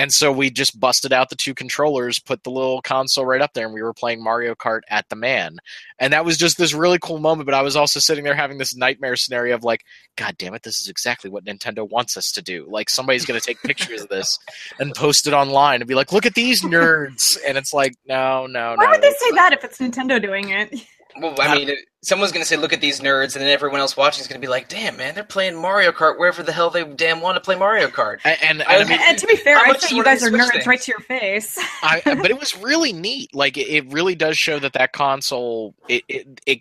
And so we just busted out the two controllers, put the little console right up there, and we were playing Mario Kart at the Mann. And that was just this really cool moment. But I was also sitting there having this nightmare scenario of like, God damn it, this is exactly what Nintendo wants us to do. Like somebody's going to take pictures of this and post it online and be like, look at these nerds. And it's like, no, no, Why no. Why would they say that if it's Nintendo doing it? Well, I mean, someone's going to say, "Look at these nerds," and then everyone else watching is going to be like, "Damn, man, they're playing Mario Kart wherever the hell they damn want to play Mario Kart." And, and, I and I mean, And to be fair, I much thought you guys are nerds things? right to your face. I, but it was really neat. Like it, it really does show that that console, it, it, it,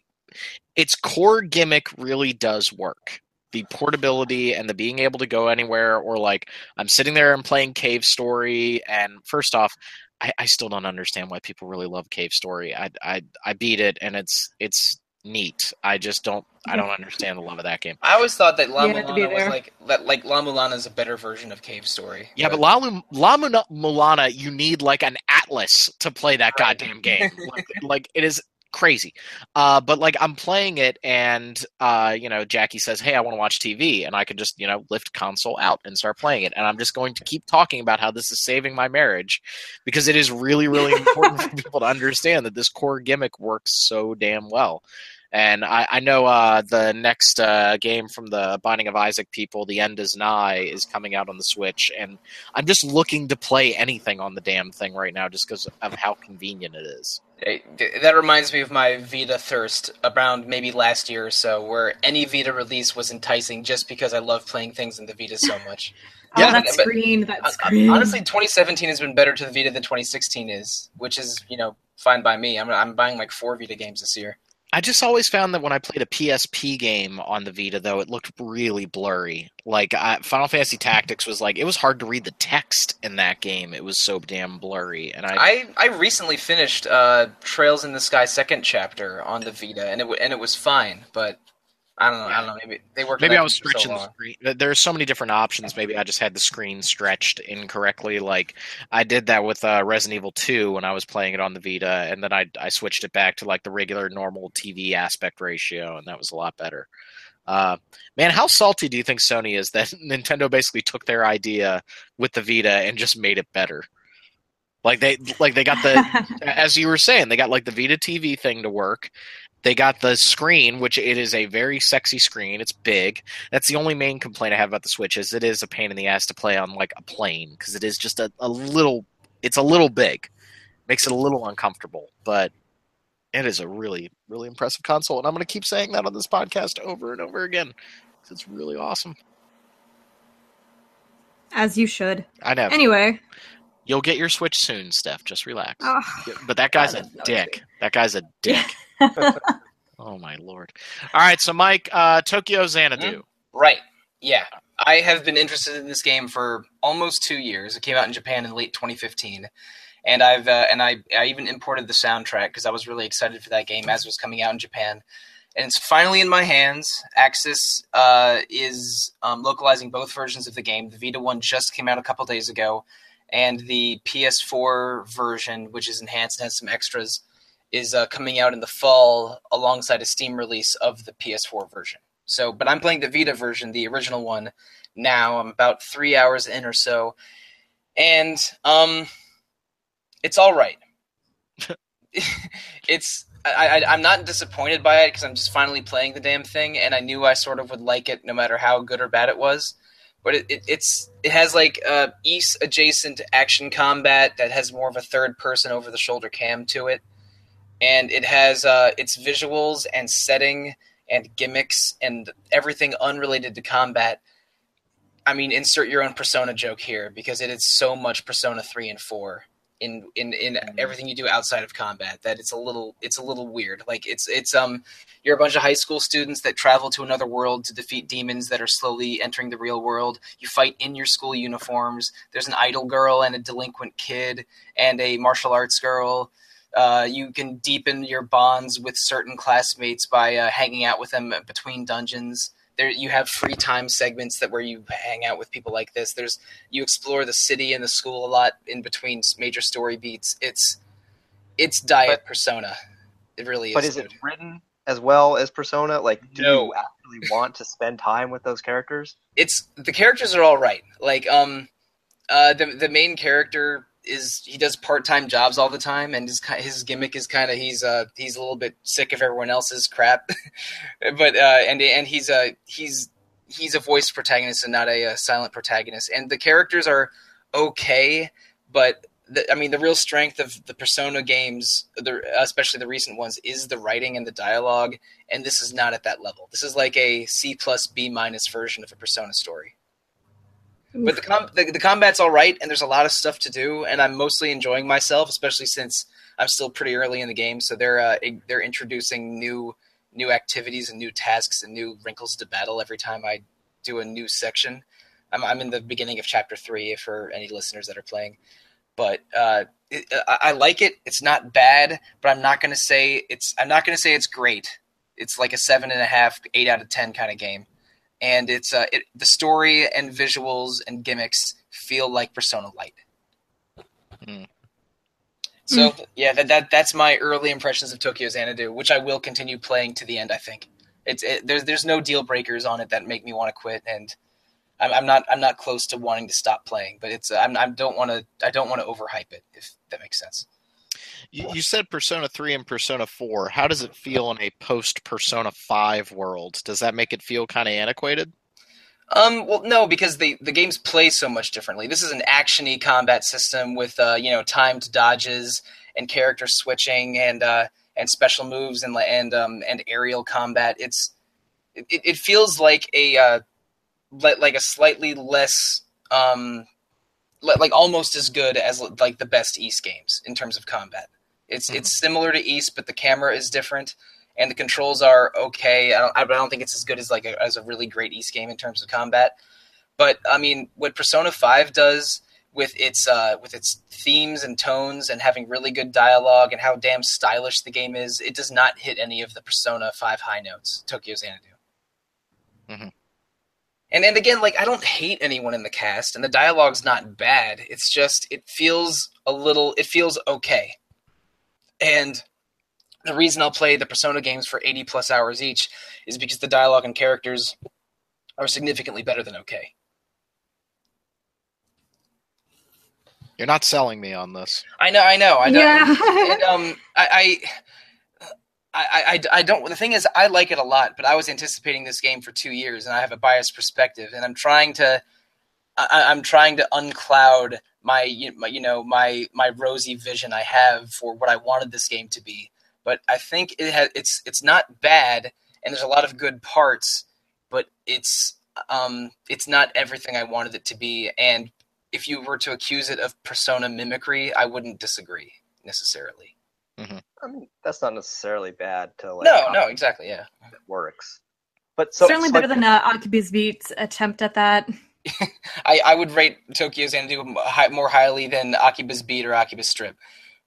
its core gimmick really does work. The portability and the being able to go anywhere, or like I'm sitting there and playing Cave Story. And first off, I, I still don't understand why people really love Cave Story. I, I, I beat it, and it's it's neat. I just don't I don't understand the love of that game. I always thought that La You had to be Mulana was there. like that, like La Mulana is a better version of Cave Story. Yeah, but La, La Mulana, you need like an atlas to play that Right. goddamn game. Like, like it is crazy. Uh, but like I'm playing it, and uh, you know, Jackie says, "Hey, I want to watch TV," and I can just you know lift console out and start playing it. And I'm just going to keep talking about how this is saving my marriage because it is really, really important for people to understand that this core gimmick works so damn well. And I, I know uh, the next uh, game from the Binding of Isaac people, The End Is Nigh, is coming out on the Switch, and I'm just looking to play anything on the damn thing right now, just because of how convenient it is. It- that reminds me of my Vita thirst around maybe last year or so, where any Vita release was enticing just because I love playing things in the Vita so much. oh, Yeah, that but- screen, that Hon- screen. Honestly, 2017 has been better to the Vita than 2016 is, which is you know fine by me. I'm I'm buying like four Vita games this year. I just always found that when I played a PSP game on the Vita, though, it looked really blurry. Like I, Final Fantasy Tactics was like it was hard to read the text in that game. It was so damn blurry, and I, I, I recently finished uh, Trails in the Sky second chapter on the Vita, and it w- and it was fine, but I don't know. I don't know. Maybe they worked. maybe I was for so stretching the screen. There are so many different options. Maybe I just had the screen stretched incorrectly. Like I did that with uh, Resident Evil Two when I was playing it on the Vita, and then I I switched it back to like the regular normal TV aspect ratio, and that was a lot better. Uh, man, how salty do you think Sony is that Nintendo basically took their idea with the Vita and just made it better? Like they like they got the as you were saying, they got like the Vita TV thing to work. They got the screen, which it is a very sexy screen. It's big. That's the only main complaint I have about the Switch is it is a pain in the ass to play on like a plane because it is just a, a little. It's a little big, makes it a little uncomfortable. But it is a really, really impressive console, and I'm going to keep saying that on this podcast over and over again. 'cause It's really awesome. As you should. I know. Anyway. You'll get your Switch soon, Steph. Just relax. Oh, But that guy's a God, so dick. That guy's a dick. oh my lord! All right, so Mike, uh, Tokyo Xanadu. Right. Yeah. I have been interested in this game for almost two years. It came out in Japan in late 2015, and I've uh, and I, I even imported the soundtrack because I was really excited for that game as it was coming out in Japan. And it's finally in my hands. Aksys uh, is um, localizing both versions of the game. The Vita one just came out a couple days ago, and the PS4 version, which is enhanced and has some extras, is uh, coming out in the fall alongside a Steam release of the PS4 version. So, but I'm playing the Vita version, the original one, now. I'm about three hours in or so, and um, it's all right. it's I, I I'm not disappointed by it because I'm just finally playing the damn thing, and I knew I sort of would like it no matter how good or bad it was. But it, it it's it has like uh, Ys adjacent action combat that has more of a third person over the shoulder cam to it, and it has uh, its visuals and setting and gimmicks and everything unrelated to combat. I mean, insert your own Persona joke here because it is so much Persona three and four in in in everything you do outside of combat that it's a little it's a little weird. Like it's it's um you're a bunch of high school students that travel to another world to defeat demons that are slowly entering the real world. You fight in your school uniforms. There's an idol girl and a delinquent kid and a martial arts girl. Uh, you can deepen your bonds with certain classmates by uh, hanging out with them between dungeons. There, you have free time segments that where you hang out with people like this. There's you explore the city and the school a lot in between major story beats. It's it's diet But- persona. It really is. But is it written as well as Persona? Like, do No. you actually want to spend time with those characters? it's the characters are all right. Like um, uh, the the main character is he does part time jobs all the time, and his his gimmick is kind of he's uh he's a little bit sick of everyone else's crap, but uh and and he's uh he's he's a voice protagonist and not a, uh silent protagonist, and the characters are okay, but. The, I mean, the real strength of the Persona games, the, especially the recent ones, is the writing and the dialogue, and this is not at that level. This is like a C plus B minus version of a Persona story. But the, com- the the combat's all right, and there's a lot of stuff to do, and I'm mostly enjoying myself, especially since I'm still pretty early in the game. So they're uh, they're introducing new new activities and new tasks and new wrinkles to battle every time I do a new section. I'm I'm in the beginning of chapter three for any listeners that are playing, but uh, it, I, I like it. It's not bad, but I'm not gonna say it's I'm not gonna say it's great. It's like a seven and a half, eight out of ten kind of game and it's uh, it, the story and visuals and gimmicks feel like Persona Light. Hmm. So yeah, that, that that's my early impressions of Tokyo Xanadu, which I will continue playing to the end. I think it's it, there's there's no deal breakers on it that make me want to quit, and I'm, I'm not I'm not close to wanting to stop playing, but it's I'm, I don't want to I don't want to overhype it if that makes sense. You, you said Persona 3 and Persona 4. How does it feel in a post Persona 5 world? Does that make it feel kind of antiquated? Um, well, no, because the the games play so much differently. This is an actiony combat system with uh, you know timed dodges and character switching and uh, and special moves and and um, and aerial combat. It's it, it feels like a uh, like a slightly less um like almost as good as like the best Ys games in terms of combat. It's Mhm. it's similar to Ys, but the camera is different and the controls are okay. I don't, I don't think it's as good as like a, as a really great Ys game in terms of combat. But I mean, what Persona Five does with its uh, with its themes and tones and having really good dialogue and how damn stylish the game is, it does not hit any of the Persona Five high notes. Tokyo Xanadu. Mhm. And and again, like I don't hate anyone in the cast, and the dialogue's not bad. It's just it feels a little, it feels okay. And the reason I'll play the Persona games for 80 plus hours each is because the dialogue and characters are significantly better than okay. You're not selling me on this. I know, I know, I know. Yeah. and, um, I, I, I, I, I don't. The thing is, I like it a lot, but I was anticipating this game for two years, and I have a biased perspective, and I'm trying to, I, I'm trying to uncloud my, you know, my my rosy vision I have for what I wanted this game to be. But but I think it has it's it's not bad, and there's a lot of good parts, but it's um it's not everything I wanted it to be. And if you were to accuse it of persona mimicry, I wouldn't disagree necessarily. I mean, that's not necessarily bad to like. no, no, exactly, yeah. It works. But so Certainly so, better like, than uh, Akiba's Beat's attempt at that. I, I would rate Tokyo Xanadu more highly than Akiba's Beat or Akiba's Strip.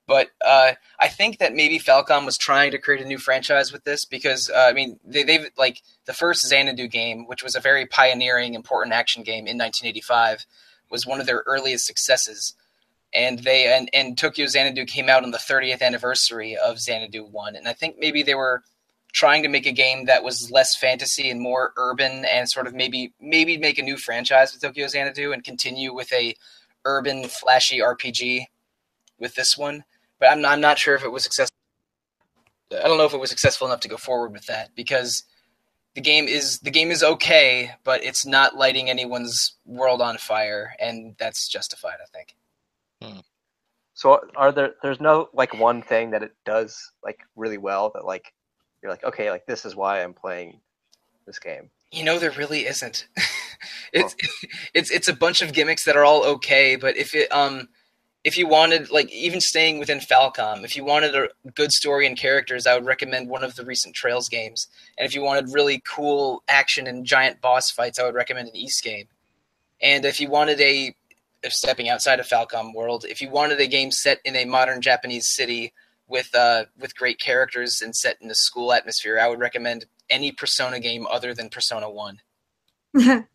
But uh, I think that maybe Falcom was trying to create a new franchise with this because uh, I mean they, they've like the first Xanadu game, which was a very pioneering, important action game in 1985, was one of their earliest successes. And they and, and Tokyo Xanadu came out on the 30th anniversary of Xanadu One, and I think maybe they were trying to make a game that was less fantasy and more urban and sort of maybe maybe make a new franchise with Tokyo Xanadu and continue with a urban flashy RPG with this one. But I'm not, I'm not sure if it was successful. I don't know if it was successful enough to go forward with that because the game is the game is okay, but it's not lighting anyone's world on fire, and that's justified, I think. Hmm. so are there? There's no like one thing that it does like really well that like you're like okay like this is why I'm playing this game. You know, there really isn't. it's it's it's a bunch of gimmicks that are all okay, but if it um if you wanted like even staying within Falcom, if you wanted a good story and characters, I would recommend one of the recent Trails games. And if you wanted really cool action and giant boss fights, I would recommend an Ys game. And if you wanted a if stepping outside of Falcom world, if you wanted a game set in a modern Japanese city with uh with great characters and set in a school atmosphere, I would recommend any Persona game other than Persona 1.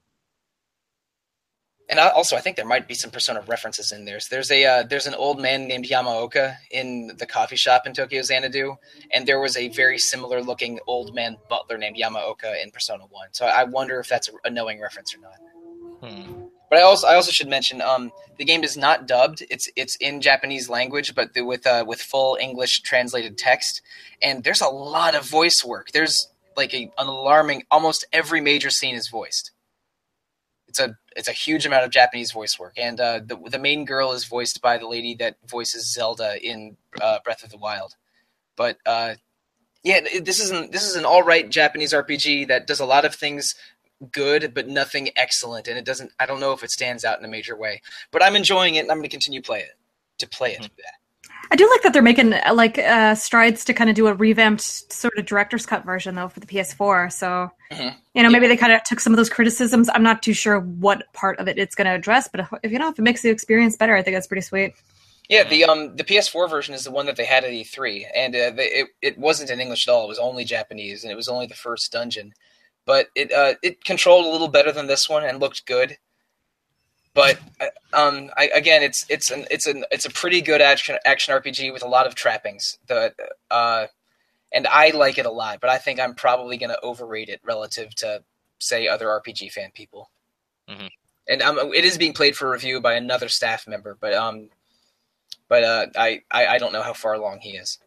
And I, also, I think there might be some Persona references in there. So there's a uh, there's an old man named Yamaoka in the coffee shop in Tokyo Xanadu, and there was a very similar looking old man butler named Yamaoka in Persona One. So I wonder if that's a, a knowing reference or not. Hmm. But I also I also should mention um, the game is not dubbed. It's it's in Japanese language, but the, with uh, with full English translated text. And there's a lot of voice work. There's like a, an alarming. Almost every major scene is voiced. It's a it's a huge amount of Japanese voice work, and uh, the the main girl is voiced by the lady that voices Zelda in uh, Breath of the Wild. But uh, yeah, this is an, this is an all right Japanese RPG that does a lot of things good, but nothing excellent, and it doesn't. I don't know if it stands out in a major way, but I'm enjoying it, and I'm going to continue play it to play it. I do like that they're making uh, like uh, strides to kind of do a revamped sort of director's cut version though for the PS4. So Mhm. you know maybe they kind of took some of those criticisms. I'm not too sure what part of it it's going to address, but if, if you know if it makes the experience better, I think that's pretty sweet. Yeah, the um the PS4 version is the one that they had at E3, and uh, they, it it wasn't in English at all. It was only Japanese, and it was only the first dungeon. But it uh, it controlled a little better than this one and looked good. But uh, um, I, again, it's it's an it's an it's a pretty good action action RPG with a lot of trappings. The uh, and I like it a lot, but I think I'm probably going to overrate it relative to say other RPG fan people. Mhm. And um, it is being played for review by another staff member, but um, but uh, I, I I don't know how far along he is.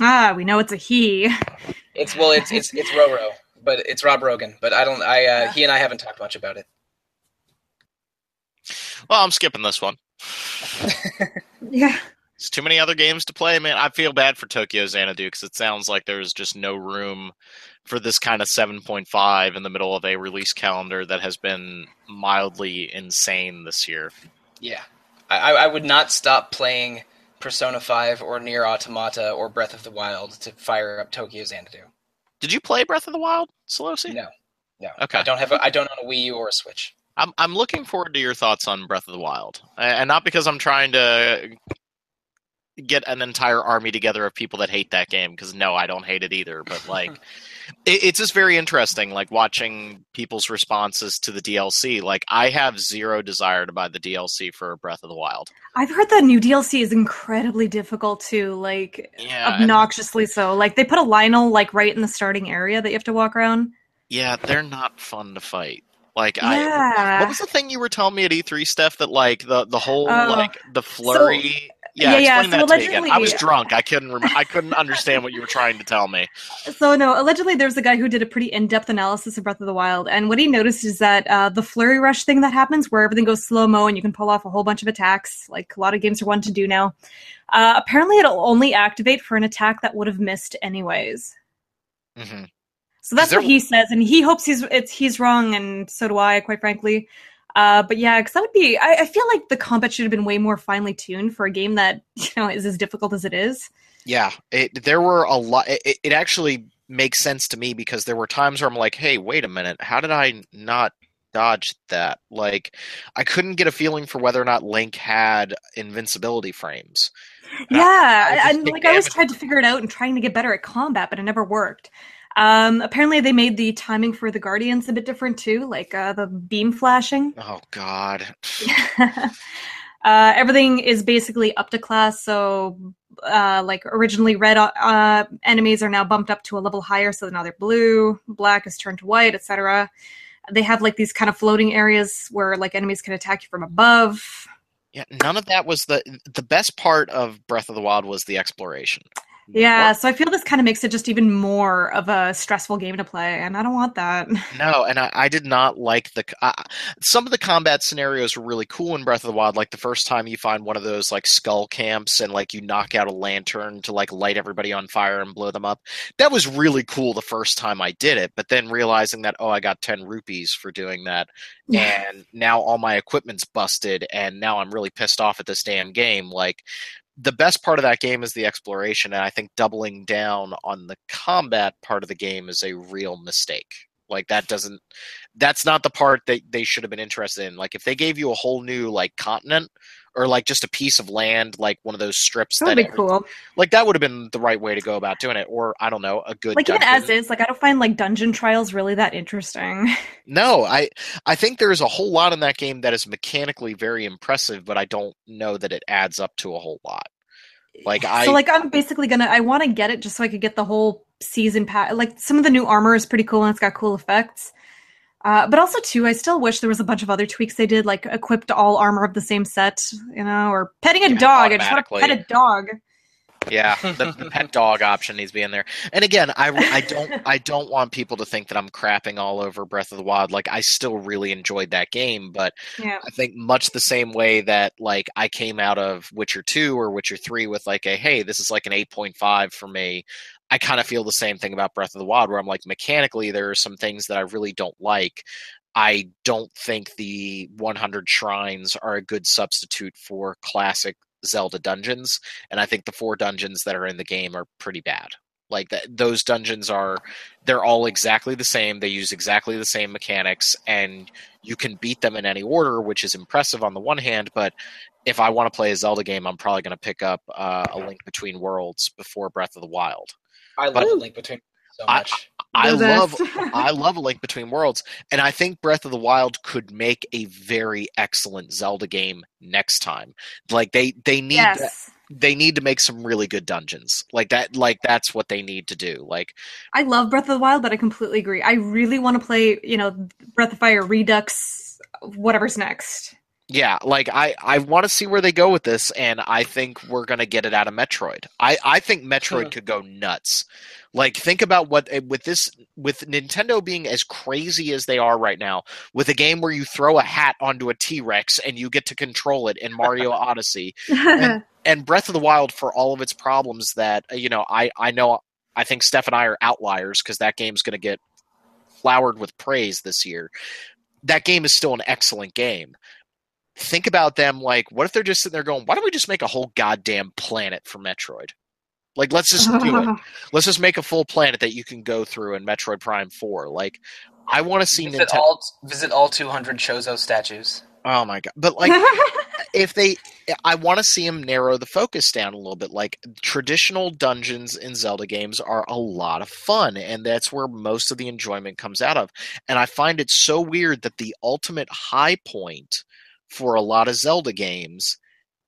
Ah, we know it's a he. It's well, it's it's it's Roro, but it's Rob Rogan. But I don't. I uh, he and I haven't talked much about it. Well, I'm skipping this one. Yeah. It's too many other games to play, man. I feel bad for Tokyo Xanadu because it sounds like there's just no room for this kind of 7.5 in the middle of a release calendar that has been mildly insane this year. Yeah, I, I would not stop playing Persona Five or Nier Automata or Breath of the Wild to fire up Tokyo Xanadu. Did you play Breath of the Wild, Solosi? No, no. Okay. I don't have a, I don't own a Wii U or a Switch. I'm I'm looking forward to your thoughts on Breath of the Wild, and not because I'm trying to get an entire army together of people that hate that game. Because no, I don't hate it either. But like, it, it's just very interesting, like watching people's responses to the DLC. Like, I have zero desire to buy the DLC for Breath of the Wild. I've heard the new DLC is incredibly difficult too, like Yeah, obnoxiously so. Like they put a Lynel like right in the starting area that you have to walk around. yeah, they're not fun to fight. Like, I what was the thing you were telling me at E3, Steph? That like the the whole Oh, like the flurry Yeah, Yeah, yeah, explain so that to me again. I was drunk. I couldn't. Rem- I couldn't understand what you were trying to tell me. So no, allegedly there's a guy who did a pretty in-depth analysis of Breath of the Wild, and what he noticed is that uh, the flurry rush thing that happens, where everything goes slow mo and you can pull off a whole bunch of attacks, like a lot of games are one to do now. Uh, apparently, it'll only activate for an attack that would have missed anyways. hmm So that's there- what he says, and he hopes he's it's he's wrong, and so do I, quite frankly. Uh, but yeah, because that would be. I, I feel like the combat should have been way more finely tuned for a game that you know is as difficult as it is. Yeah, it, there were a lot. It, it actually makes sense to me because there were times where I'm like, "Hey, wait a minute, how did I not dodge that?" Like, I couldn't get a feeling for whether or not Link had invincibility frames. Yeah, I just and like I damage- tried to figure it out and trying to get better at combat, but it never worked. Um, apparently, they made the timing for the Guardians a bit different too, like uh, the beam flashing. Oh God, uh, everything is basically up to class, so uh, like originally red uh, enemies are now bumped up to a level higher, so now they're blue. Black is turned to white, etc. They have like these kind of floating areas where like enemies can attack you from above. yeah, none of that was the the best part of Breath of the Wild was the exploration. Yeah, What- so I feel this kind of makes it just even more of a stressful game to play, and I don't want that. No, and I, I did not like the. Uh, some of the combat scenarios were really cool in Breath of the Wild. Like the first time you find one of those like skull camps and like you knock out a lantern to like light everybody on fire and blow them up. That was really cool the first time I did it. But then realizing that oh, I got ten rupees for doing that, and now all my equipment's busted, and now I'm really pissed off at this damn game. Like the best part of that game is the exploration, and I think doubling down on the combat part of the game is a real mistake. Like that doesn't that's not the part that they should have been interested in. Like if they gave you a whole new like continent or like just a piece of land, like one of those strips That would be every- cool. like that would have been the right way to go about doing it. Or I don't know, a good Like even as is, like I don't find like dungeon trials really that interesting. No, I I think there's a whole lot in that game that is mechanically very impressive, but I don't know that it adds up to a whole lot. Like I so like I'm basically gonna I want to get it just so I could get the whole season pass. Like some of the new armor is pretty cool and it's got cool effects. Uh, but also too, I still wish there was a bunch of other tweaks they did, like equipped all armor of the same set, you know, or petting a Yeah, dog. I just want to pet a dog. Yeah, the, the pet dog option needs to be in there. And again, I, I don't I don't want people to think that I'm crapping all over Breath of the Wild. Like I still really enjoyed that game, but Yeah. I think much the same way that like I came out of Witcher 2 or Witcher 3 with like a hey, this is like an 8.5 for me. I kind of feel the same thing about Breath of the Wild where I'm like mechanically there are some things that I really don't like. I don't think the 100 shrines are a good substitute for classic Zelda dungeons, and I think the four dungeons that are in the game are pretty bad. Like that, those dungeons are they're all exactly the same. They use exactly the same mechanics, and you can beat them in any order, which is impressive on the one hand. But if I want to play a Zelda game, I'm probably going to pick up uh, a Link Between Worlds before Breath of the Wild. I But- love the link between so I- much. I The love. I love a Link Between Worlds, and I think Breath of the Wild could make a very excellent Zelda game next time. Like they they need yes. they need to make some really good dungeons. Like that like that's what they need to do. Like I love Breath of the Wild, but I completely agree. I really want to play, you know, Breath of Fire Redux, whatever's next. yeah, like I I want to see where they go with this, and I think we're gonna get it out of Metroid. I I think Metroid Huh. could go nuts. Like think about what eh, with this with Nintendo being as crazy as they are right now, with a game where you throw a hat onto a T Rex and you get to control it in Mario Odyssey, And- and Breath of the Wild for all of its problems that uh, you know I I know I think Steph and I are outliers because that game's going to get flowered with praise this year. That game is still an excellent game. Think about them like what if they're just sitting there going, why don't we just make a whole goddamn planet for Metroid? Like let's just do it. Let's just make a full planet that you can go through in Metroid Prime 4. Like I want to see Visit Nintendo all visit all 200 Chozo statues. Oh my god. But like if they i want to see him narrow the focus down a little bit like traditional dungeons in zelda games are a lot of fun and that's where most of the enjoyment comes out of and i find it so weird that the ultimate high point for a lot of zelda games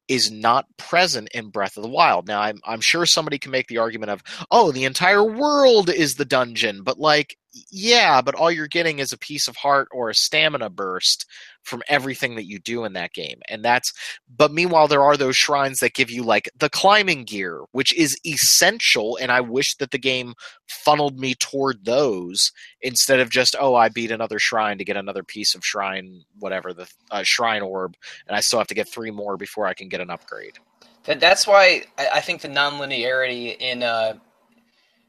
is not present in Breath of the Wild. Now, I'm I'm sure somebody can make the argument of, oh, the entire world is the dungeon, but like, yeah, but all you're getting is a piece of heart or a stamina burst from everything that you do in that game. And that's, but meanwhile, there are those shrines that give you like the climbing gear, which is essential. And I wish that the game funneled me toward those instead of just, oh, I beat another shrine to get another piece of shrine, whatever, the uh, shrine orb, and I still have to get three more before I can get an upgrade. That, that's why I, I think the nonlinearity in uh,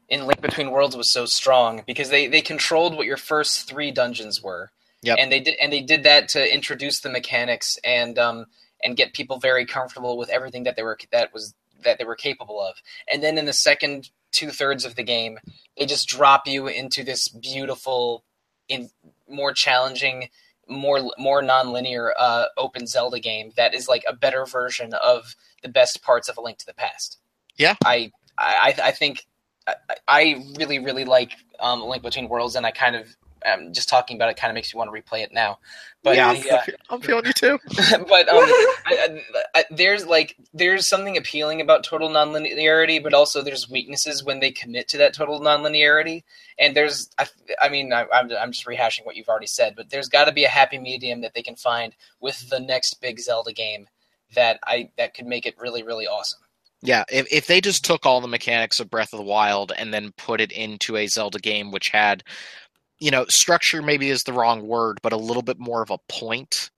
in Link Between Worlds was so strong because they, they controlled what your first three dungeons were. Yep. And they did and they did that to introduce the mechanics and um and get people very comfortable with everything that they were that was that they were capable of. And then in the second two thirds of the game, they just drop you into this beautiful, in more challenging, more more nonlinear uh, open Zelda game that is like a better version of the best parts of A Link to the Past. Yeah. I I I think I, I really really like um, A Link Between Worlds, and I kind of um, just talking about it kind of makes me want to replay it now. But yeah, the, uh, I'm feeling you too. but um, I, I, I, there's like there's something appealing about total nonlinearity, but also there's weaknesses when they commit to that total nonlinearity. And there's, I, I mean, I, I'm I'm just rehashing what you've already said, but there's got to be a happy medium that they can find with the next big Zelda game that I that could make it really really awesome. Yeah, if if they just took all the mechanics of Breath of the Wild and then put it into a Zelda game which had you know, structure maybe is the wrong word, but a little bit more of a point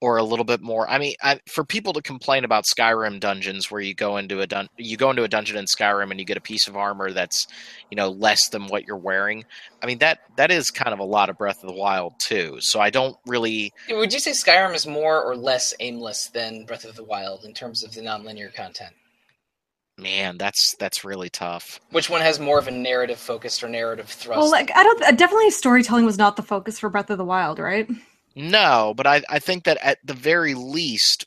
or a little bit more. I mean, I, for people to complain about Skyrim dungeons where you go into a dun- you go into a dungeon in Skyrim and you get a piece of armor that's, you know, less than what you're wearing. I mean, that that is kind of a lot of Breath of the Wild too. So I don't really Would you say Skyrim is more or less aimless than Breath of the Wild in terms of the nonlinear content? Man, that's that's really tough. Which one has more of a narrative focused or narrative thrust? Well, like I don't uh, definitely storytelling was not the focus for Breath of the Wild, right? No, but I, I think that at the very least,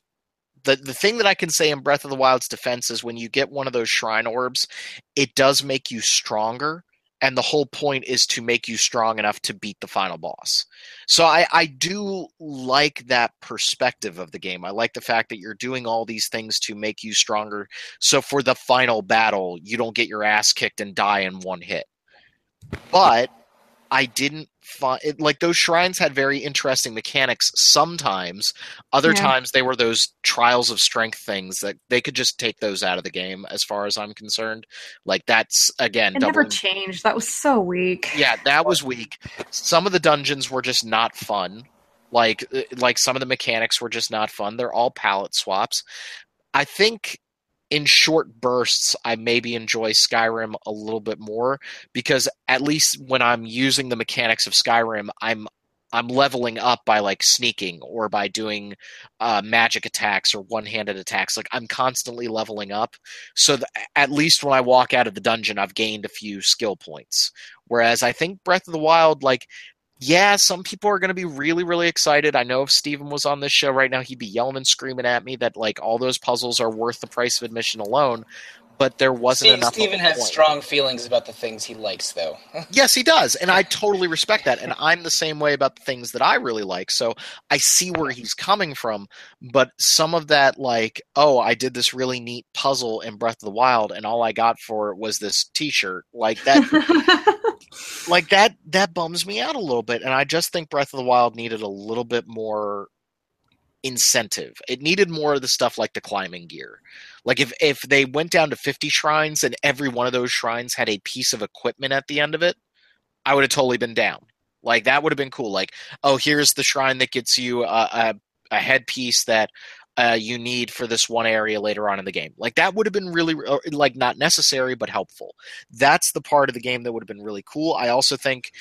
the the thing that I can say in Breath of the Wild's defense is when you get one of those shrine orbs, it does make you stronger, and the whole point is to make you strong enough to beat the final boss. So I, I do like that perspective of the game. I like the fact that you're doing all these things to make you stronger. So for the final battle, you don't get your ass kicked and die in one hit. But I didn't find it like those shrines had very interesting mechanics sometimes. Other Yeah. times they were those trials of strength things that they could just take those out of the game as far as I'm concerned. Like that's again It never changed. That was so weak. yeah, that was weak. Some of the dungeons were just not fun. Like uh, like some of the mechanics were just not fun. They're all palette swaps. I think in short bursts I maybe enjoy Skyrim a little bit more because at least when I'm using the mechanics of Skyrim, I'm I'm leveling up by like sneaking or by doing uh, magic attacks or one-handed attacks. Like I'm constantly leveling up, so at least when I walk out of the dungeon, I've gained a few skill points. Whereas I think Breath of the Wild, like, yeah, some people are going to be really, really excited. I know if Steven was on this show right now, he'd be yelling and screaming at me that like all those puzzles are worth the price of admission alone. But there wasn't Steve, enough. of Steven has point. strong feelings about the things he likes, though. Yes, he does, and I totally respect that. And I'm the same way about the things that I really like. So I see where he's coming from. But some of that, like, oh, I did this really neat puzzle in Breath of the Wild, and all I got for it was this T-shirt, like that. like that that bums me out a little bit and i just think breath of the wild needed a little bit more incentive. It needed more of the stuff like the climbing gear. Like if if they went down to 50 shrines and every one of those shrines had a piece of equipment at the end of it i would have totally been down. Like that would have been cool. Like oh here's the shrine that gets you a, a, a headpiece that uh, you need for this one area later on in the game like that would have been really like not necessary but helpful that's the part of the game that would have been really cool. I also think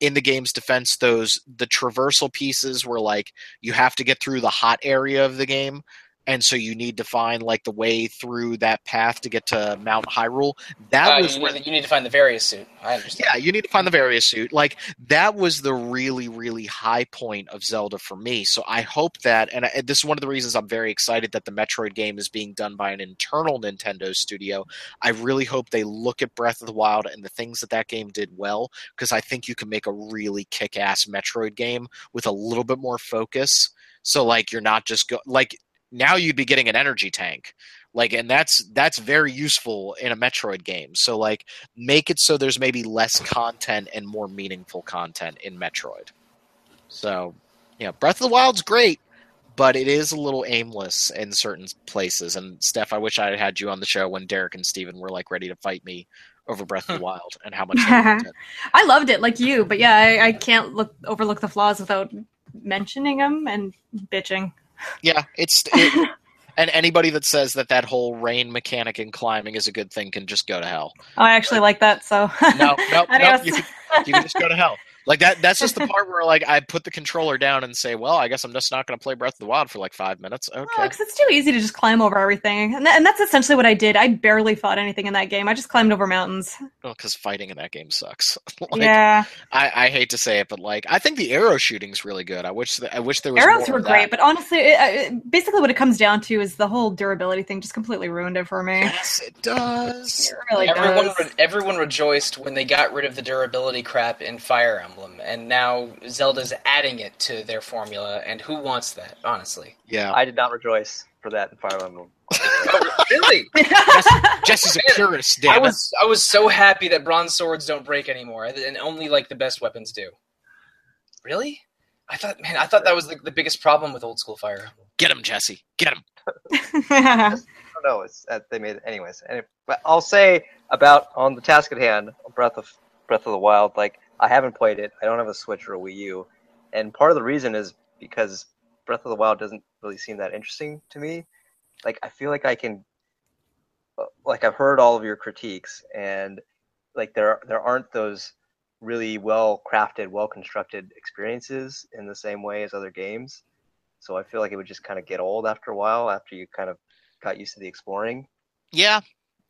in the game's defense, those the traversal pieces were like you have to get through the hot area of the game. And so you need to find like the way through that path to get to Mount Hyrule. That Uh, was you, where need, you need to find the various suit. I understand. yeah, you need to find the various suit. Like that was the really, really high point of Zelda for me. So I hope that, and I, this is one of the reasons I'm very excited that the Metroid game is being done by an internal Nintendo studio. I really hope they look at Breath of the Wild and the things that that game did well, because I think you can make a really kick-ass Metroid game with a little bit more focus. So like you're not just go like now you'd be getting an energy tank like and that's that's very useful in a metroid game so like make it so there's maybe less content and more meaningful content in metroid so Yeah, Breath of the Wild's great, but it is a little aimless in certain places. And Steph, I wish I had had you on the show when Derek and Steven were like ready to fight me over Breath of the Wild and how much it. I loved it like you, but yeah, I, I can't look overlook the flaws without mentioning them and bitching. Yeah, it's it, and anybody that says that that whole rain mechanic in climbing is a good thing can just go to hell. Oh, I actually like that. So No, no, no, you can, you can just go to hell. Like that. That's just the part where like I put the controller down and say, "Well, I guess I'm just not going to play Breath of the Wild for like five minutes." Okay. because it's too easy to just climb over everything, and, that, and that's essentially what I did. I barely fought anything in that game. I just climbed over mountains. Well, because fighting in that game sucks. like, yeah, I, I hate to say it, but like I think the arrow shooting's really good. I wish th- I wish there was arrows more were of great, but honestly, it, uh, it, basically what it comes down to is the whole durability thing just completely ruined it for me. yes, it does. It really everyone, does. re- everyone rejoiced when they got rid of the durability crap in Fire Emblem, and now Zelda's adding it to their formula. And who wants that, honestly? Yeah, I did not rejoice for that in Fire Emblem. Oh, really? Jesse's a purist. Damn I it. was I was so happy that bronze swords don't break anymore, and only like the best weapons do. Really? I thought, man, I thought that was the, the biggest problem with old school Fire Emblem. Get him, Jesse. Get him. I don't know. It's uh, they made it anyways. And if, but I'll say about on the task at hand, Breath of Breath of the Wild. Like I haven't played it. I don't have a Switch or a Wii U, and part of the reason is because Breath of the Wild doesn't really seem that interesting to me. Like I feel like I can, uh, like I've heard all of your critiques, and like there there aren't those really well crafted, well constructed experiences in the same way as other games. So I feel like it would just kind of get old after a while after you kind of got used to the exploring. Yeah,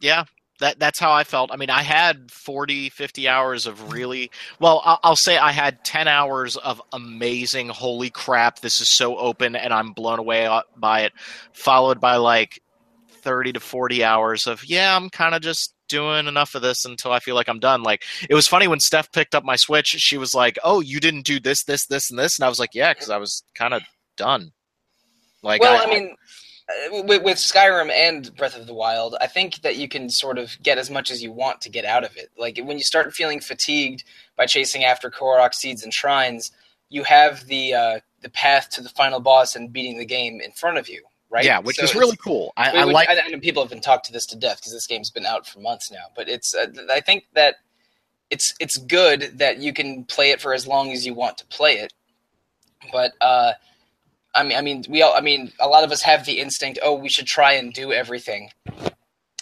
yeah. That that's how I felt. I mean, I had 40, 50 hours of really well. I'll, I'll say I had ten hours of amazing. Holy crap! This is so open, and I'm blown away by it. Followed by like thirty to forty hours of yeah, I'm kind of just doing enough of this until I feel like I'm done. Like it was funny when Steph picked up my Switch. She was like, "Oh, you didn't do this, this, this, and this," and I was like, "Yeah," because I was kind of done. Like, well, I, mean, uh, with, with Skyrim and Breath of the Wild, I think that you can sort of get as much as you want to get out of it. Like when you start feeling fatigued by chasing after Korok seeds and shrines, you have the uh, the path to the final boss and beating the game in front of you, right? yeah, which So is really cool. I, I like. I, I know people have been talked to this to death because this game's been out for months now. But it's uh, I think that it's it's good that you can play it for as long as you want to play it. But uh, I mean, I mean, we all, I mean, a lot of us have the instinct. Oh, we should try and do everything,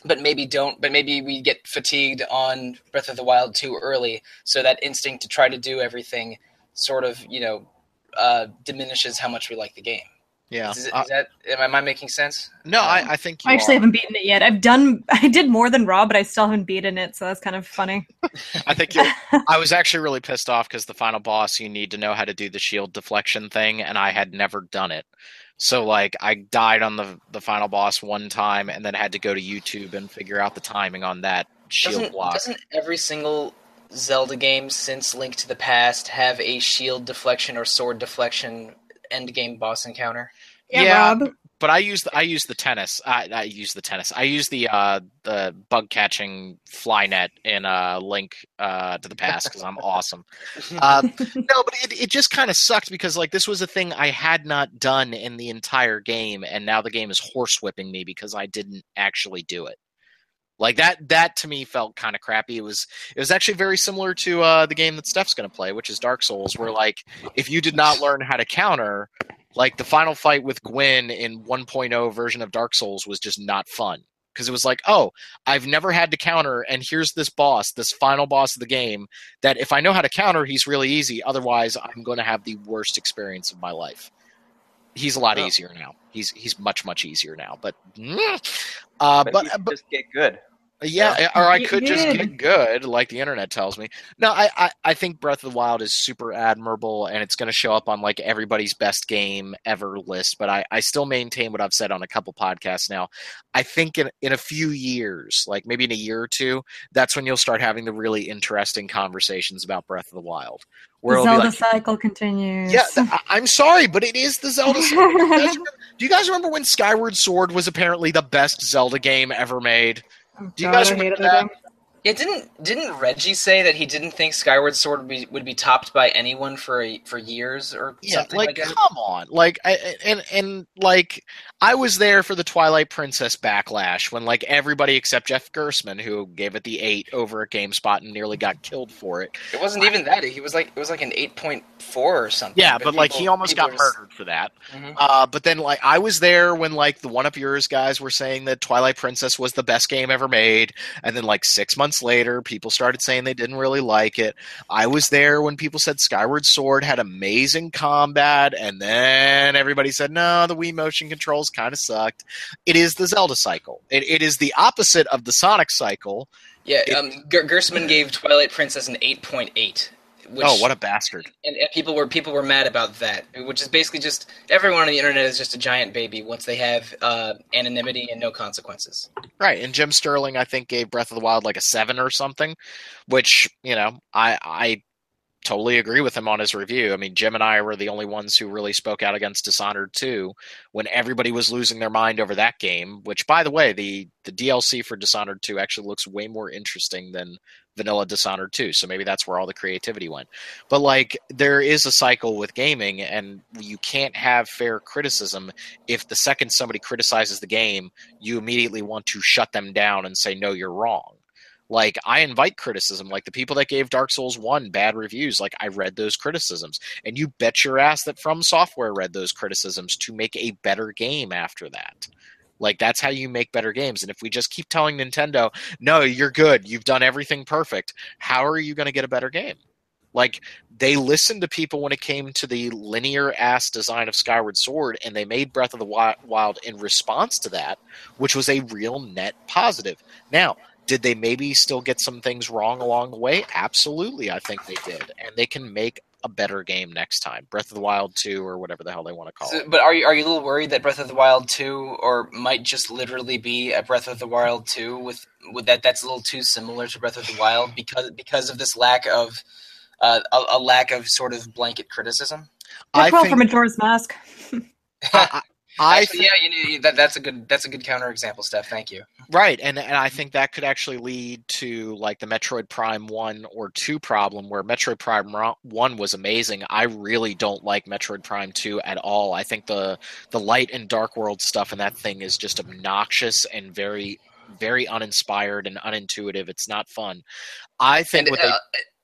but maybe don't. But maybe we get fatigued on Breath of the Wild too early, so that instinct to try to do everything sort of, you know, uh, diminishes how much we like the game. Yeah. Is, is Uh, that am I making sense? no, I, I think you I actually are. haven't beaten it yet. I've done. I did more than Rob, but I still haven't beaten it, so that's kind of funny. I think you I was actually really pissed off because the final boss, you need to know how to do the shield deflection thing, and I had never done it. So like, I died on the the final boss one time, and then had to go to YouTube and figure out the timing on that shield doesn't, block. doesn't every single Zelda game since Link to the Past have a shield deflection or sword deflection end game boss encounter? Yeah, Yeah, Rob. But I use the I use the tennis. I, I use the tennis. I use the uh the bug catching fly net in uh Link uh to the past because I'm awesome. Uh, no, but it, it just kind of sucked because like this was a thing I had not done in the entire game, and now the game is horsewhipping me because I didn't actually do it. Like that that to me felt kind of crappy. It was it was actually very similar to uh, the game that Steph's going to play, which is Dark Souls, where like if you did not learn how to counter, like the final fight with Gwyn in 1.0 version of Dark Souls was just not fun because it was like, oh, I've never had to counter, and here's this boss, this final boss of the game, that if I know how to counter, he's really easy. Otherwise, I'm going to have the worst experience of my life. He's a lot Oh. easier now. He's he's much much easier now. But uh, But, but, you but just get good. Yeah, or I could just get good, like the internet tells me. No, I, I, I think Breath of the Wild is super admirable, and it's going to show up on like everybody's best game ever list. But I, I still maintain what I've said on a couple podcasts now. I think in in a few years, like maybe in a year or two, that's when you'll start having the really interesting conversations about Breath of the Wild. Where The Zelda like, cycle continues. yeah, th- I'm sorry, but it is the Zelda. cycle. Do you remember- do you guys remember when Skyward Sword was apparently the best Zelda game ever made? Do you guys remember that? Yeah, didn't didn't Reggie say that he didn't think Skyward Sword would be would be topped by anyone for a, for years or Yeah, something like, like, come on, like, I, and and like, I was there for the Twilight Princess backlash when like everybody except Jeff Gerstmann, who gave it the eight over at GameSpot and nearly got killed for it. It wasn't even that. He was like it was like an eight point four or something. Yeah, but, like he almost got just- murdered for that. Mhm. Uh, but then like I was there when like the one up yours guys were saying that Twilight Princess was the best game ever made, and then like six months later, people started saying they didn't really like it. I was there when people said Skyward Sword had amazing combat, and then everybody said no, the Wii motion controls kind of sucked. It is the Zelda cycle. It, it is the opposite of the Sonic cycle. Yeah, It- um, Gerstmann gave Twilight Princess an eight point eight. Which, oh, what a bastard! and, and people were people were mad about that, which is basically just everyone on the internet is just a giant baby once they have uh, anonymity and no consequences. Right, and Jim Sterling, I think, gave Breath of the Wild like a seven or something, which you know, I I totally agree with him on his review. I mean, Jim and I were the only ones who really spoke out against Dishonored 2 when everybody was losing their mind over that game. Which, by the way, the the DLC for Dishonored 2 actually looks way more interesting than vanilla Dishonored 2. So maybe that's where all the creativity went. But like, there is a cycle with gaming, and you can't have fair criticism if the second somebody criticizes the game, you immediately want to shut them down and say, no, you're wrong. Like, I invite criticism. Like, the people that gave Dark Souls 1 bad reviews, like, I read those criticisms. And you bet your ass that From Software read those criticisms to make a better game after that. Like, that's how you make better games. And if we just keep telling Nintendo, no, you're good, you've done everything perfect, how are you going to get a better game? Like, they listened to people when it came to the linear ass design of Skyward Sword, and they made Breath of the Wild in response to that, which was a real net positive. Now, did they maybe still get some things wrong along the way? Absolutely, I think they did, and they can make a better game next time. Breath of the Wild two or whatever the hell they want to call So, it. but are you are you a little worried that Breath of the Wild two or might just literally be a Breath of the Wild two with with that that's a little too similar to Breath of the Wild because because of this lack of uh, a, a lack of sort of blanket criticism. I Dick Roll think- from Majora's Mask. I, I Actually, yeah, you know, that, that's a good that's a good counter example, Steph. Thank you. Right, and and I think that could actually lead to like the Metroid Prime one or two problem, where Metroid Prime one was amazing. I really don't like Metroid Prime two at all. I think the the light and dark world stuff in that thing is just obnoxious and very very uninspired and unintuitive. It's not fun. I think And what they uh,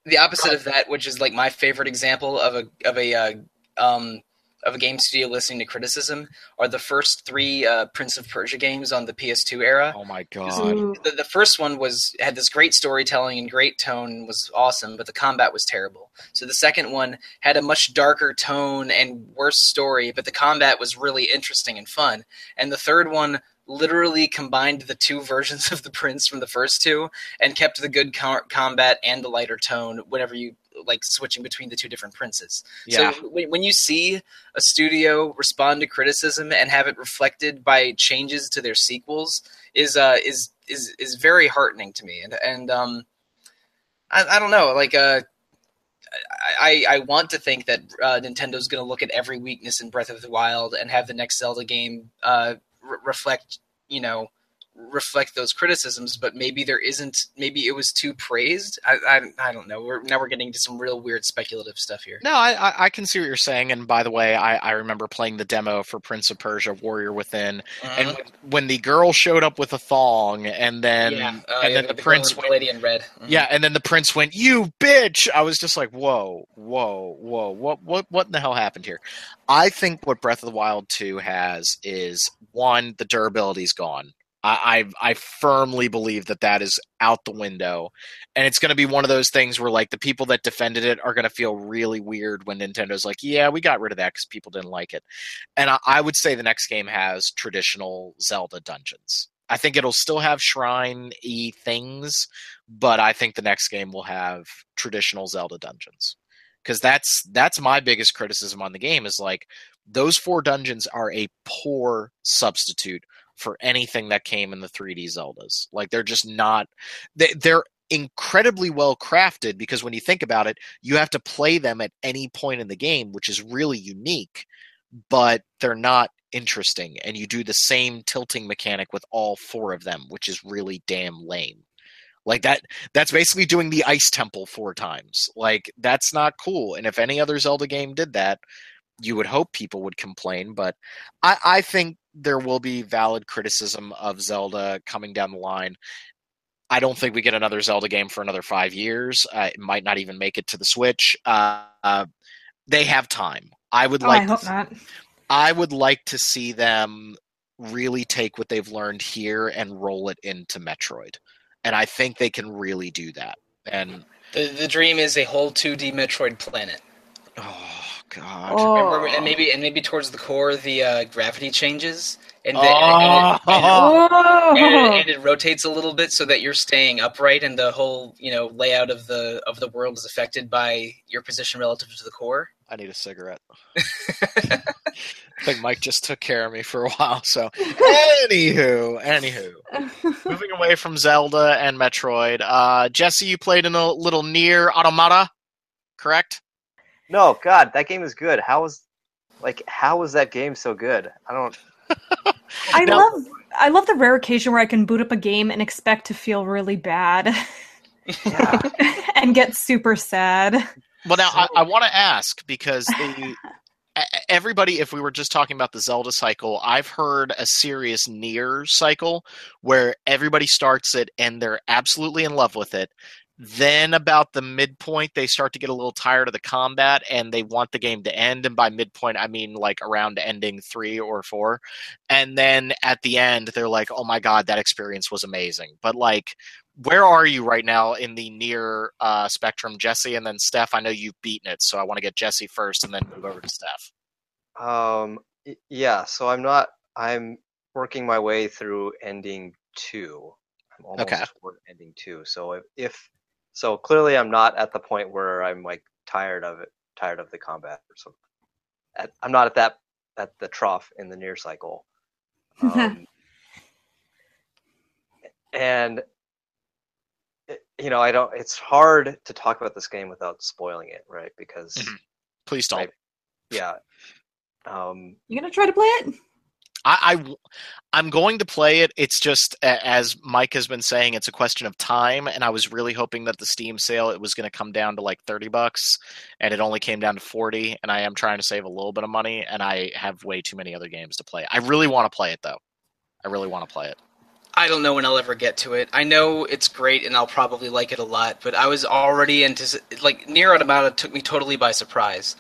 the opposite of that, which is like my favorite example of a of a uh, um, of a game studio listening to criticism, are the first three uh, Prince of Persia games on the PS2 era. oh my god. The, the first one was had this great storytelling and great tone was awesome but the combat was terrible so the second one had a much darker tone and worse story but the combat was really interesting and fun and the third one literally combined the two versions of the prince from the first two and kept the good co- combat and the lighter tone whenever you like switching between the two different princes Yeah. so when, when you see a studio respond to criticism and have it reflected by changes to their sequels is uh is is is very heartening to me and and um I, I don't know like uh I, I want to think that uh, Nintendo's going to look at every weakness in Breath of the Wild and have the next Zelda game uh, re- reflect, you know, reflect those criticisms. But maybe there isn't. Maybe it was too praised. I I, I don't know. We're now we're getting into some real weird speculative stuff here. No, I, I I can see what you're saying. And by the way, I, I remember playing the demo for Prince of Persia: Warrior Within, Mhm. and when, when the girl showed up with a thong, and then yeah, uh, and yeah, then the, girl prince went, lady in red. Mhm. yeah, and then the prince went, "You bitch!" I was just like, "Whoa, whoa, whoa! What what what in the hell happened here?" I think what Breath of the Wild two has is one, the durability's gone. I, I I firmly believe that that is out the window, and it's going to be one of those things where like the people that defended it are going to feel really weird when Nintendo's like, "Yeah, we got rid of that because people didn't like it." And I, I would say the next game has traditional Zelda dungeons. I think it'll still have shrine y things, but I think the next game will have traditional Zelda dungeons. Because that's that's my biggest criticism on the game is like those four dungeons are a poor substitute for anything that came in the 3D Zeldas. Like they're just not they, they're incredibly well crafted because when you think about it, you have to play them at any point in the game, which is really unique, but they're not interesting and you do the same tilting mechanic with all four of them, which is really damn lame. Like that that's basically doing the ice temple four times. Like that's not cool. And if any other Zelda game did that, you would hope people would complain, but I, I think there will be valid criticism of Zelda coming down the line. I don't think we get another Zelda game for another five years. Uh, it might not even make it to the Switch. Uh, uh, they have time. I would Oh, like. I hope to, not. I would like to see them really take what they've learned here and roll it into Metroid, and I think they can really do that. And The the dream is a whole 2D Metroid planet. oh god, Oh. Remember, and maybe and maybe towards the core, the uh, gravity changes, and, the, Oh. and, it, and, it, Oh. and, it, and it rotates a little bit so that you're staying upright, and the whole you know layout of the of the world is affected by your position relative to the core. I need a cigarette. I think Mike just took care of me for a while. So, anywho, anywho, moving away from Zelda and Metroid, uh, Jesse, you played in a little Nier Automata, correct? No, God, that game is good. How was like how was that game so good? I don't. I Now- love I love the rare occasion where I can boot up a game and expect to feel really bad Yeah. and get super sad. Well, now I, I want to ask because the, everybody, if we were just talking about the Zelda cycle, I've heard a serious Nier cycle where everybody starts it and they're absolutely in love with it. Then, about the midpoint, they start to get a little tired of the combat and they want the game to end. And by midpoint, I mean like around ending three or four. And then at the end, they're like, oh my God, that experience was amazing. But like, where are you right now in the Nier uh, spectrum, Jesse, and then Steph? I know you've beaten it, so I want to get Jesse first, and then move over to Steph. Um. Yeah. So I'm not. I'm working my way through ending two. I'm almost Okay. ending two. So if, if so, clearly I'm not at the point where I'm like tired of it, tired of the combat. or So at, I'm not at that at the trough in the Nier cycle. Um, and it- you know, I don't. It's hard to talk about this game without spoiling it, right? Because Mhm. Please don't. Right. yeah. Um, You're gonna try to play it? I, I am going to play it. It's just as Mike has been saying, it's a question of time, and I was really hoping that the Steam sale it was going to come down to like thirty bucks, and it only came down to forty. And I am trying to save a little bit of money, and I have way too many other games to play. I really want to play it though. I really want to play it. I don't know when I'll ever get to it. I know it's great and I'll probably like it a lot, but I was already into like Nier Automata took me totally by surprise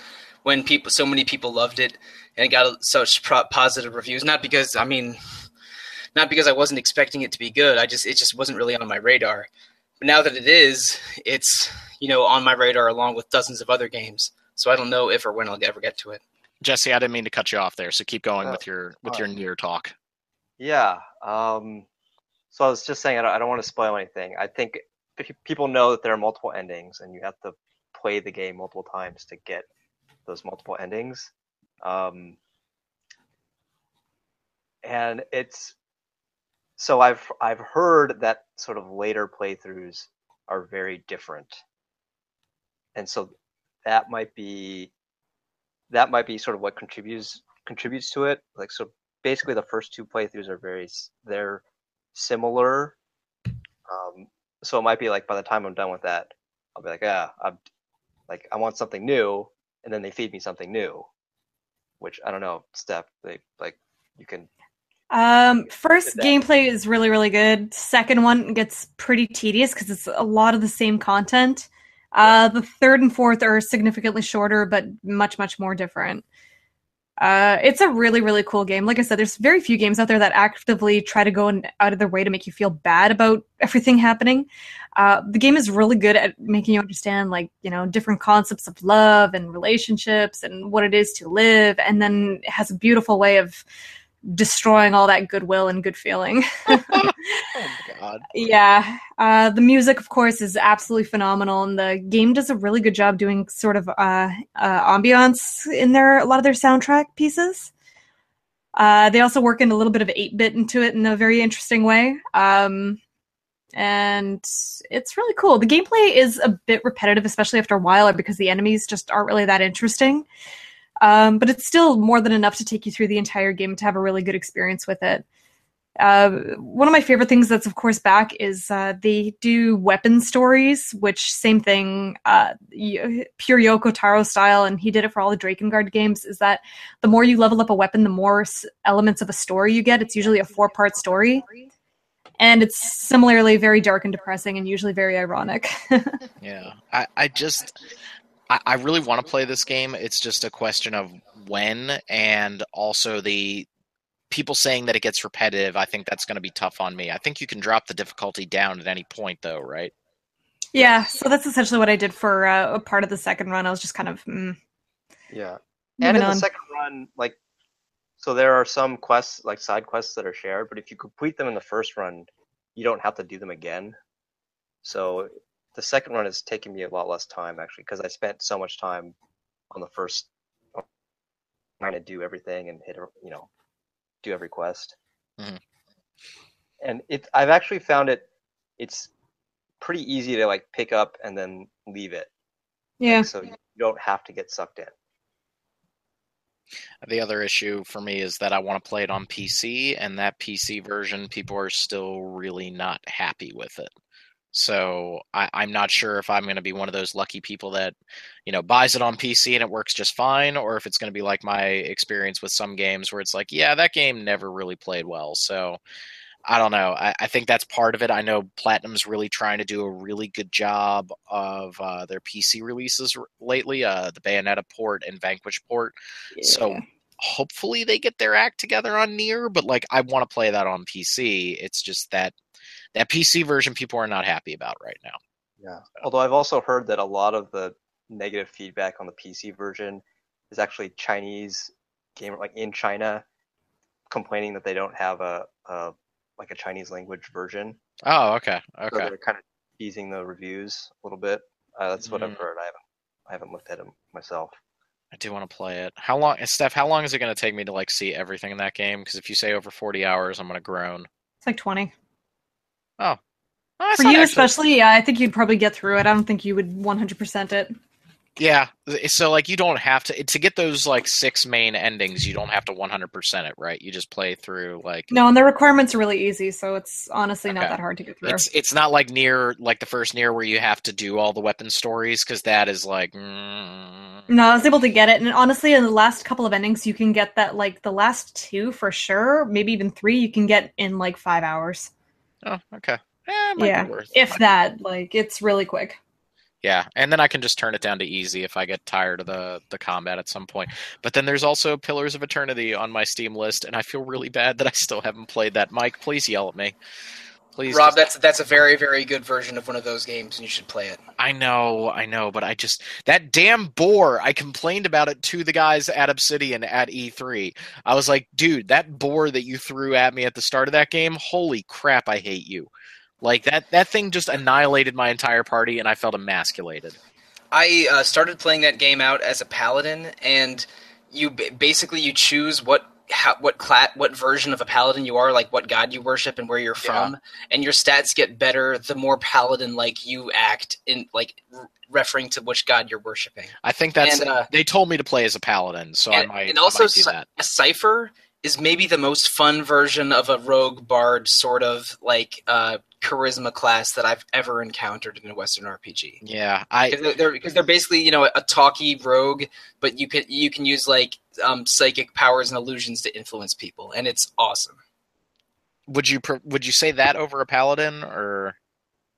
when people so many people loved it and it got such pro- positive reviews. Not because I mean, not because I wasn't expecting it to be good. I just it just wasn't really on my radar. But now that it is, it's you know on my radar along with dozens of other games. So I don't know if or when I'll ever get to it. Jesse, I didn't mean to cut you off there, so keep going Oh, with your with your Nier talk. Yeah. Um, so I was just saying, I don't, I don't want to spoil anything. I think people know that there are multiple endings, and you have to play the game multiple times to get those multiple endings. Um, and it's so I've I've heard that sort of later playthroughs are very different, and so that might be that might be sort of what contributes contributes to it. Like so, basically the first two playthroughs are very they're similar. Um, so it might be like by the time I'm done with that, I'll be like, ah, I'm like I want something new, and then they feed me something new, which I don't know, Steph. They like you can Um, first gameplay is really really good. Second one gets pretty tedious because it's a lot of the same content. Uh, the third and fourth are significantly shorter, but much much more different. Uh, it's a really really cool game. Like I said, there's very few games out there that actively try to go and out of their way to make you feel bad about everything happening. Uh, the game is really good at making you understand like you know different concepts of love and relationships and what it is to live, and then it has a beautiful way of destroying all that goodwill and good feeling. Oh my god. yeah. Uh, the music, of course, is absolutely phenomenal, and the game does a really good job doing sort of uh, uh, ambiance in their a lot of their soundtrack pieces. Uh, they also work in a little bit of 8 bit into it in a very interesting way. Um, and it's really cool. The gameplay is a bit repetitive, especially after a while, because the enemies just aren't really that interesting. Um, but it's still more than enough to take you through the entire game to have a really good experience with it. Uh, one of my favorite things that's of course back is uh, they do weapon stories, which same thing, uh, pure Yoko Taro style, and he did it for all the Drakengard games. Is that the more you level up a weapon, the more elements of a story you get. It's usually a four part story, and it's similarly very dark and depressing, and usually very ironic. Yeah, I, I just, I, I really want to play this game. It's just a question of when, and also the people saying that it gets repetitive. I think that's going to be tough on me. I think you can drop the difficulty down at any point, though, right? yeah, so that's essentially what I did for uh, a part of the second run. I was just kind of mm, Yeah. And in on. the second run, like, so there are some quests, like side quests that are shared, but if you complete them in the first run, you don't have to do them again. So the second run is taking me a lot less time actually, because I spent so much time on the first trying to do everything and hit, you know, do every quest. Mhm. And it, I've actually found it, it's pretty easy to like pick up and then leave it. yeah. So you don't have to get sucked in. The other issue for me is that I want to play it on PC, and that PC version, people are still really not happy with it. So I, I'm not sure if I'm going to be one of those lucky people that, you know, buys it on PC and it works just fine, or if it's going to be like my experience with some games where it's like, yeah, that game never really played well. So I don't know. I, I think that's part of it. I know Platinum's really trying to do a really good job of uh, their PC releases r- lately, uh, the Bayonetta port and Vanquish port. So hopefully they get their act together on Nier, but like I want to play that on PC. It's just that that PC version people are not happy about right now. Yeah. Although I've also heard that a lot of the negative feedback on the PC version is actually Chinese gamer, like in China, complaining that they don't have a, a like a Chinese language version. Oh, okay, So okay. they're kind of teasing the reviews a little bit. Uh, that's what I've Mm. heard. I haven't I haven't looked at them myself. I do want to play it. How long, Steph? How long is it going to take me to like see everything in that game? Because if you say over forty hours, I'm going to groan. It's like 20. Oh, that's For you, actually- especially, yeah, I think you'd probably get through it. I don't think you would 100% it. Yeah. So like you don't have to to get those like six main endings. You don't have to 100 percent it, right? You just play through like No, and the requirements are really easy, so it's honestly not that hard to get through. It's it's not like Nier like the first Nier where you have to do all the weapon stories because that is like mm, No, I was able to get it, and honestly, in the last couple of endings, you can get that like the last two for sure, maybe even three. You can get in like five hours, oh okay eh, yeah, might Yeah, if that. Like it's really quick. yeah and then I can just turn it down to easy if I get tired of the the combat at some point but then there's also Pillars of Eternity on my Steam list and I feel really bad that I still haven't played that Mike please yell at me please Rob, just- that's that's a very very good version of one of those games, and you should play it. I know, I know, but I just that damn boar. I complained about it to the guys at Obsidian at E3. I was like, dude, that boar that you threw at me at the start of that game, holy crap, I hate you. Like that that thing just annihilated my entire party and I felt emasculated. I uh, started playing that game out as a paladin, and you basically you choose what how, what cla- what version of a paladin you are, like what god you worship and where you're from, and your stats get better the more paladin like you act in like r- referring to which god you're worshiping. I think that's And, uh, they told me to play as a paladin, so I might, and also might do that. a cipher is maybe the most fun version of a rogue bard sort of like uh, charisma class that I've ever encountered in a Western RPG. Yeah, I because they're, they're, basically you know a talky rogue, but you can you can use like um, psychic powers and illusions to influence people, and it's awesome. would you would you say that over a paladin or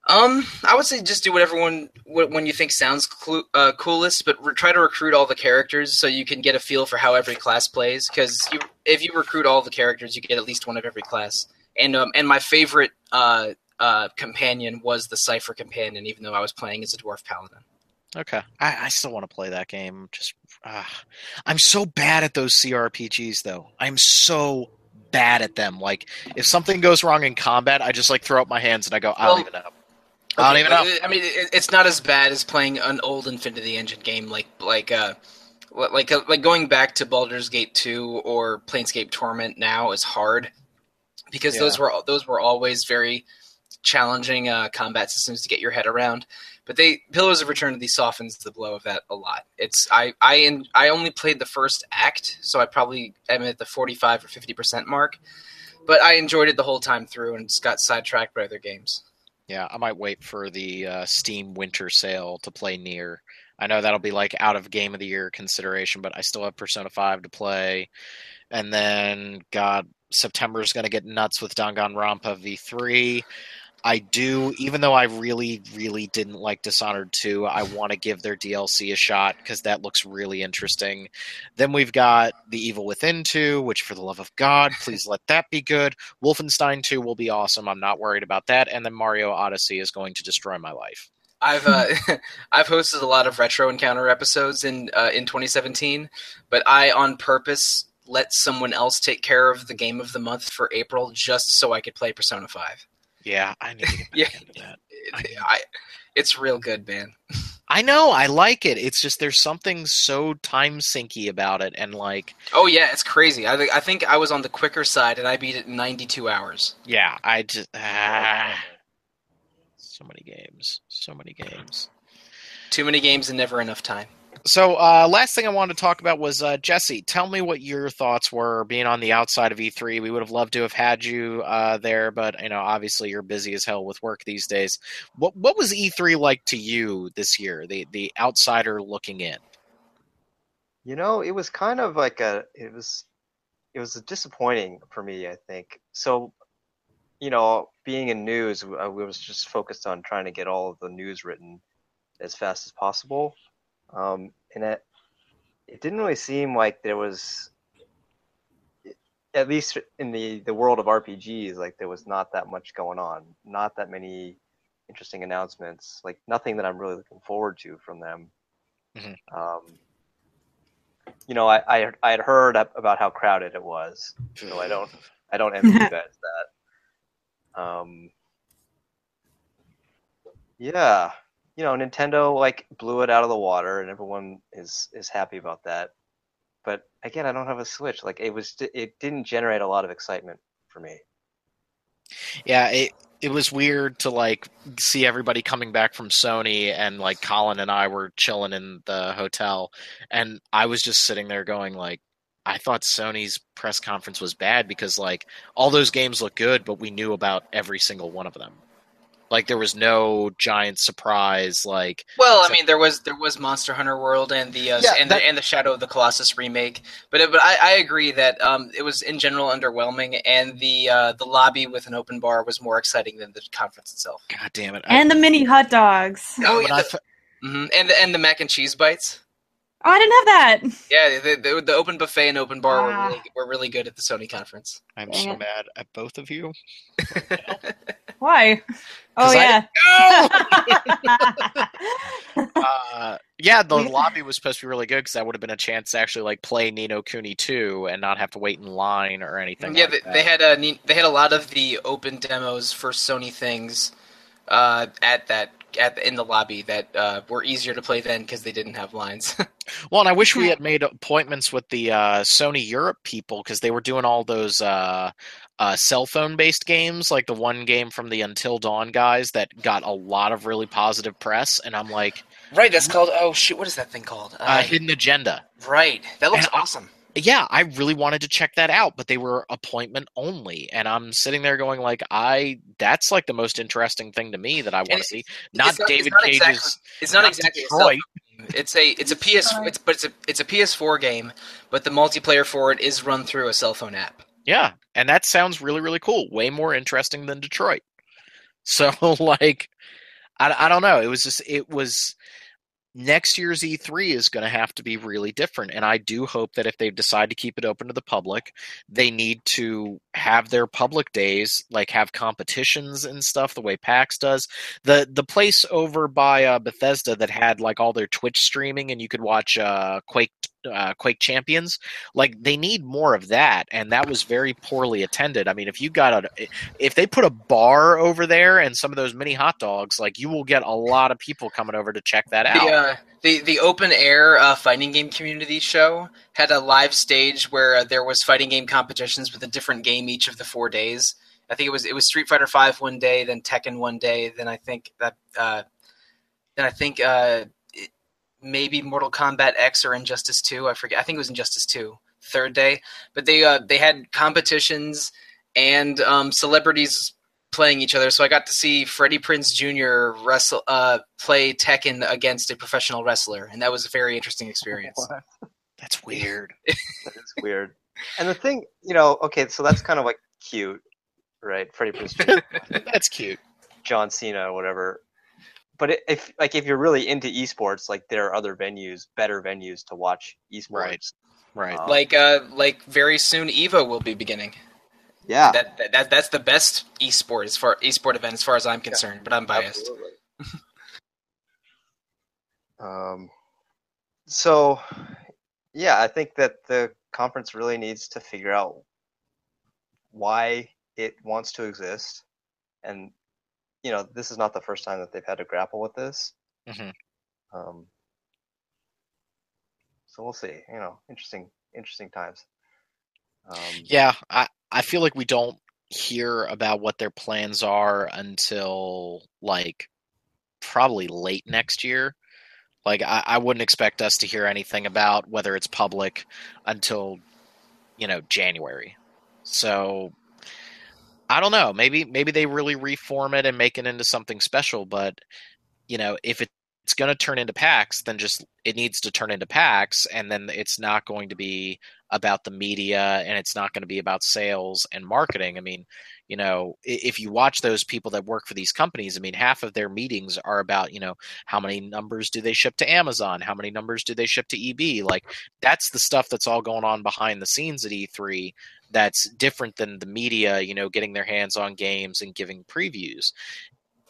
Um, I would say just do whatever one what one you think sounds clu- uh, coolest, but re- try to recruit all the characters so you can get a feel for how every class plays. Because you, if you recruit all the characters, you get at least one of every class. And um, and my favorite uh, uh, companion was the Cipher companion, even though I was playing as a dwarf paladin. Okay, I, I still want to play that game. Just, uh, I'm so bad at those CRPGs, though. I'm so bad at them. Like, if something goes wrong in combat, I just like throw up my hands and I go, I don't Well, even know. I don't even know. I mean, it's not as bad as playing an old Infinity Engine game, like like uh, like uh, like going back to Baldur's Gate two or Planescape Torment now is hard because those were those were always very challenging uh, combat systems to get your head around. But they Pillars of Eternity softens the blow of that a lot. It's I I I only played the first act, so I probably am at the forty five or fifty percent mark. but I enjoyed it the whole time through and just got sidetracked by other games. Yeah, I might wait for the uh, Steam Winter Sale to play Nier. I know that'll be like out of Game of the Year consideration, but I still have Persona Five to play, and then God, September is going to get nuts with Danganronpa V3. I do, even though I really, really didn't like Dishonored 2, I want to give their DLC a shot because that looks really interesting. Then we've got The Evil Within 2, which, for the love of God, please let that be good. Wolfenstein 2 will be awesome. I'm not worried about that. And then Mario Odyssey is going to destroy my life. I've uh, I've hosted a lot of retro encounter episodes in uh, in 2017, but I on purpose let someone else take care of the game of the month for April just so I could play Persona 5. Yeah, I need to get Yeah. into that. I I, it's real good, man. I know, I like it. It's just there's something so time sinky about it, and like, Oh yeah, it's crazy. I think I think I was on the quicker side and I beat it in 92 hours. yeah, I just ah, so many games, so many games. Too many games and never enough time. So, uh, last thing I wanted to talk about was uh, Jesse. Tell me what your thoughts were being on the outside of E3. We would have loved to have had you uh, there, but you know, obviously, you're busy as hell with work these days. What what was E3 like to you this year? The the outsider looking in. You know, it was kind of like a it was it was disappointing for me, I think. So, you know, being in news, I was just focused on trying to get all of the news written as fast as possible. Um, and it it didn't really seem like there was at least in the the world of RPGs, like there was not that much going on, not that many interesting announcements, like nothing that I'm really looking forward to from them. Mhm. Um, you know, I, I I had heard about how crowded it was, so I don't I don't envy you guys that. Um, yeah, you know, Nintendo like blew it out of the water, and everyone is is happy about that. But again, I don't have a Switch. Like it was, it didn't generate a lot of excitement for me. Yeah, it it was weird to like see everybody coming back from Sony and like Colin and I were chilling in the hotel and I was just sitting there going like I thought Sony's press conference was bad because like all those games look good but we knew about every single one of them. Like there was no giant surprise like Well, I mean, there was there was Monster Hunter World and the uh, Yeah, and that- the and the Shadow of the Colossus remake, but but I, I agree that um, it was in general underwhelming, and the uh, the lobby with an open bar was more exciting than the conference itself. god damn it. I- And the mini hot dogs. Oh, yeah, the- fe- hmm and the, and the mac and cheese bites. Oh, I didn't have that. Yeah, the, the, the open buffet and open bar were Ah. really, were really good at the Sony conference. I'm Dang so it. mad at both of you. Why? Oh 'Cause I- yeah. uh, yeah, the lobby was supposed to be really good because that would have been a chance to actually like play Ni no Kuni 2 and not have to wait in line or anything. yeah, like they, that. they had a they had a lot of the open demos for Sony things uh, at that at in the lobby that uh, were easier to play then because they didn't have lines. Well, and I wish we had made appointments with the uh, Sony Europe people because they were doing all those uh, uh, cell phone based games, like the one game from the Until Dawn guys that got a lot of really positive press. And I'm like, right, that's called oh shoot, what is that thing called? uh, Hidden Agenda. right, that looks And I- awesome. Yeah, I really wanted to check that out, but they were appointment only, and I'm sitting there going like, I that's like the most interesting thing to me that I want to see. Not, it's not- it's David not Cage's. exactly- It's not, not exactly a Detroit. cell. It's a it's a PS Sorry. it's but it's a it's a PS4 game, but the multiplayer for it is run through a cell phone app. Yeah, and that sounds really really cool. Way more interesting than Detroit. So like, I I don't know. It was just it was next year's E3 is going to have to be really different, and I do hope that if they decide to keep it open to the public, they need to have their public days, like have competitions and stuff, the way PAX does. the The place over by uh, Bethesda that had like all their Twitch streaming, and you could watch uh, Quake uh, Quake Champions like they need more of that and that was very poorly attended i mean if you got a if they put a bar over there and some of those mini hot dogs like you will get a lot of people coming over to check that out The uh, the the open air uh, fighting game community show had a live stage where uh, there was fighting game competitions with a different game each of the four days. I think it was it was Street Fighter Five one day, then Tekken one day, then I think that uh, then I think uh, maybe Mortal Kombat X or Injustice Two. I forget. I think it was Injustice Two. Third day, but they uh, they had competitions and um, celebrities playing each other. So I got to see Freddie Prinze Jr. wrestle uh, play Tekken against a professional wrestler, and that was a very interesting experience. What? That's weird. That is weird. And the thing, you know, okay, so that's kind of like cute, right? Freddie Prinze Jr., That's cute. John Cena, or whatever. But if like if you're really into esports, like there are other venues, better venues to watch esports. Right. Right. Um, Like uh, like very soon, Evo will be beginning. yeah, That, that that that's the best esport as far esport event as far as I'm concerned. But I'm biased. Um, so, yeah, I think that the conference really needs to figure out why it wants to exist, and you know, this is not the first time that they've had to grapple with this. Mhm. Um, so we'll see. You know, interesting, interesting times. Um, Yeah, I, I feel like we don't hear about what their plans are until like probably late next year. Like I, I wouldn't expect us to hear anything about whether it's public until you know January. So I don't know. Maybe maybe they really reform it and make it into something special. But you know, if it, it's going to turn into PAX, then just it needs to turn into PAX, and then it's not going to be about the media and it's not going to be about sales and marketing. I mean, you know, if you watch those people that work for these companies, I mean, half of their meetings are about, you know, how many numbers do they ship to Amazon? How many numbers do they ship to EB? Like, that's the stuff that's all going on behind the scenes at E3 that's different than the media, you know, getting their hands on games and giving previews.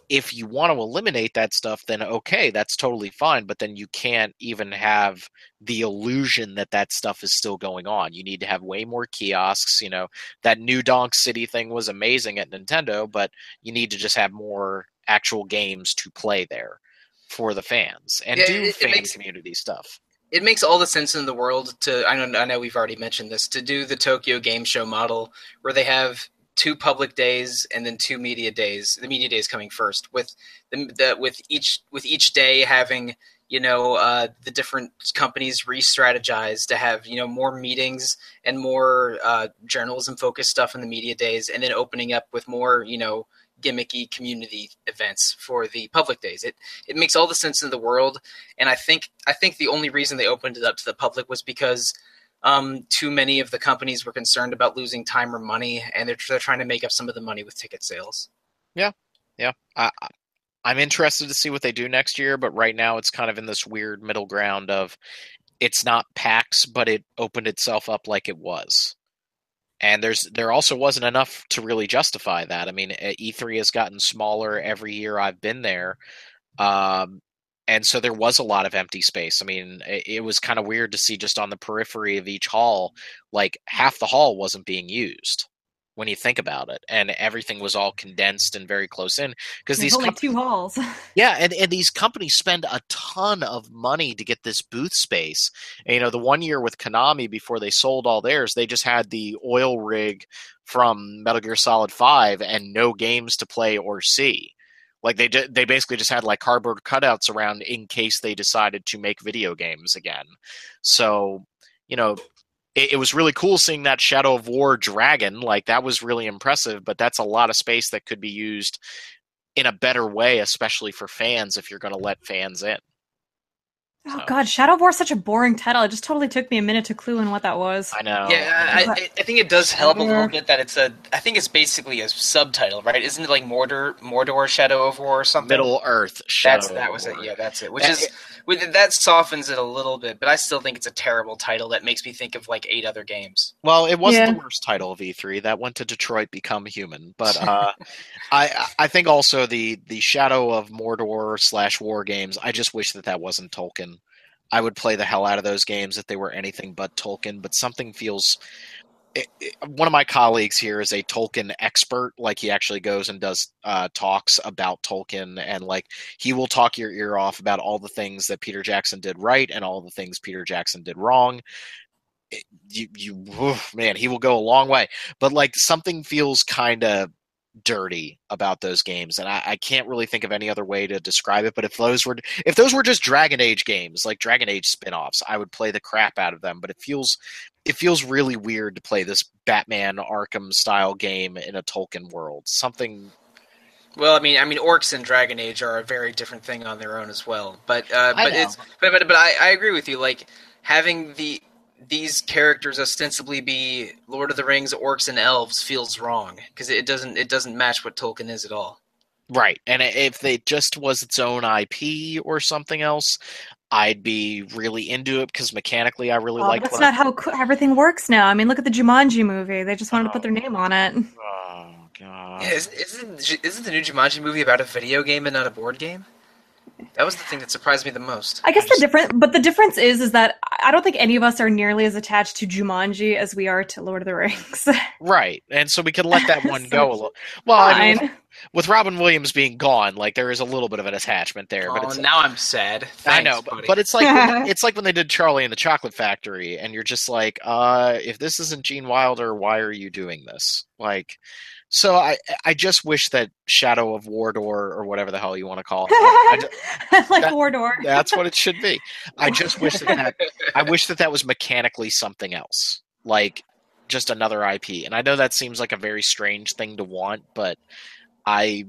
If you want to eliminate that stuff, then okay, that's totally fine. But then you can't even have the illusion that that stuff is still going on. You need to have way more kiosks. You know, that new Donk City thing was amazing at Nintendo, but you need to just have more actual games to play there for the fans and Yeah, do it- it fan makes- community stuff. It makes all the sense in the world to I know I know we've already mentioned this to do the Tokyo Game Show model where they have two public days and then two media days. The media days coming first with the, the with each with each day having you know uh, the different companies re-strategize to have you know more meetings and more uh, journalism focused stuff in the media days and then opening up with more you know gimmicky community events for the public days. It it makes all the sense in the world and I think I think the only reason they opened it up to the public was because um, too many of the companies were concerned about losing time or money, and they're they're trying to make up some of the money with ticket sales. Yeah, yeah. I- I'm interested to see what they do next year, but right now it's kind of in this weird middle ground of it's not PAX, but it opened itself up like it was. And there's there also wasn't enough to really justify that. I mean, uh, E3 has gotten smaller every year I've been there. Um, and so there was a lot of empty space. I mean, it, it was kind of weird to see just on the periphery of each hall, like half the hall wasn't being used when you think about it, and everything was all condensed and very close in because these only com- two halls. yeah, and, and these companies spend a ton of money to get this booth space. And, you know, the one year with Konami before they sold all theirs, they just had the oil rig from Metal Gear Solid Five and no games to play or see. Like they they basically just had like cardboard cutouts around in case they decided to make video games again. So you know, it, it was really cool seeing that Shadow of War dragon. Like that was really impressive. But that's a lot of space that could be used in a better way, especially for fans if you're going to let fans in. Oh So- god, Shadow War is such a boring title. It just totally took me a minute to clue in what that was. I know. Yeah, I, I, I think it does help a little bit that it's a. I think it's basically a subtitle, right? Isn't it like Mordor, Mordor, Shadow of War or something? Middle Earth. Shadow That's that was of it. Yeah, that's it. Which Uh, is with that softens it a little bit, but I still think it's a terrible title that makes me think of like eight other games. Well, it wasn't Yeah. the worst title of E3. That went to Detroit Become Human. But uh, I I think also the the Shadow of Mordor slash War games. I just wish that that wasn't Tolkien. I would play the hell out of those games if they were anything but Tolkien. But something feels. It, it- one of my colleagues here is a Tolkien expert. Like he actually goes and does uh, talks about Tolkien, and like he will talk your ear off about all the things that Peter Jackson did right and all the things Peter Jackson did wrong it- you you oof, man he will go a long way but like something feels kind of dirty about those games and I, I can't really think of any other way to describe it but if those were if those were just dragon age games like dragon age spin-offs i would play the crap out of them but it feels it feels really weird to play this Batman Arkham style game in a Tolkien world. Something Well, I mean, I mean, orcs and Dragon Age are a very different thing on their own as well. But uh, but it's but but, but I, I agree with you. Like having the these characters ostensibly be Lord of the Rings orcs and elves feels wrong because it doesn't it doesn't match what Tolkien is at all. right, and if it just was its own IP or something else, I'd be really into it because mechanically I really Oh, like. that's not how co- everything works now. I mean, look at the Jumanji movie. They just wanted to put their name on it. Oh god. Yeah, isn't, isn't isn't the new Jumanji movie about a video game and not a board game? That was the thing that surprised me the most. I guess the just- difference, but the difference is, is that I don't think any of us are nearly as attached to Jumanji as we are to Lord of the Rings. Right, and so we could let that one go a little. Well, I mean, with, with Robin Williams being gone, like there is a little bit of an attachment there. But Oh, it's now I'm sad. I know, but, buddy. but it's like when- it's like when they did Charlie and the Chocolate Factory, and you're just like, uh, if this isn't Gene Wilder, why are you doing this? Like, so I I just wish that Shadow of Wardor or whatever the hell you want to call it. I ju- like that- Wardor. that's what it should be. I just wish that, that I wish that that was mechanically something else, like just another IP. And I know that seems like a very strange thing to want, but I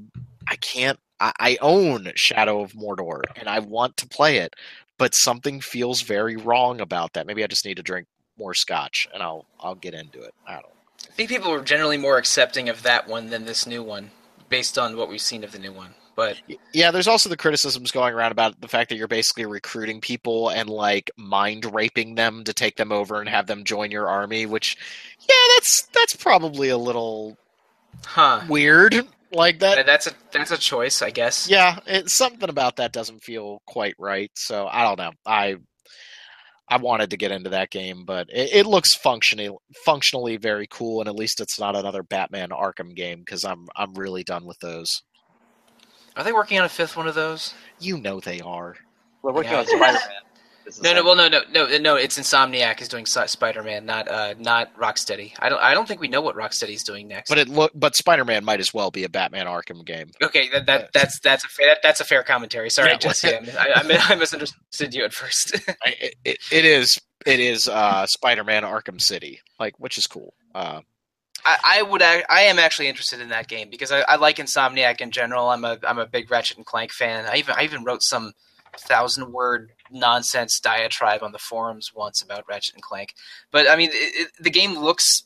I can't. I, I own Shadow of Mordor, and I want to play it, but something feels very wrong about that. Maybe I just need to drink more scotch, and I'll I'll get into it. I don't. I think people were generally more accepting of that one than this new one, based on what we've seen of the new one. But Yeah, there's also the criticisms going around about the fact that you're basically recruiting people and like mind raping them to take them over and have them join your army, which yeah, that's that's probably a little huh, weird. Like that that's a that's a choice, I guess. yeah, it, something about that doesn't feel quite right. So I don't know. I I wanted to get into that game, but it, it looks functionally functionally very cool, and at least it's not another Batman Arkham game because I'm I'm really done with those. Are they working on a fifth one of those? You know they are. We're working Yeah. on Spider-Man. This No, no. Well, no, no, no, no. It's Insomniac is doing Spider-Man, not uh, not Rocksteady. I don't I don't think we know what Rocksteady's doing next. But it look but Spider-Man might as well be a Batman Arkham game. okay, that, that that's that's a fair, that's a fair commentary. Sorry, Yeah. Jesse, I, I, I misunderstood you at first. I- It, it, it is it is uh, Spider-Man Arkham City, like which is cool. Uh, I, I would. ac- I am actually interested in that game because I, I like Insomniac in general. I'm a I'm a big Ratchet and Clank fan. I even I even wrote some thousand word nonsense diatribe on the forums once about Ratchet and Clank. But I mean, it, it, the game looks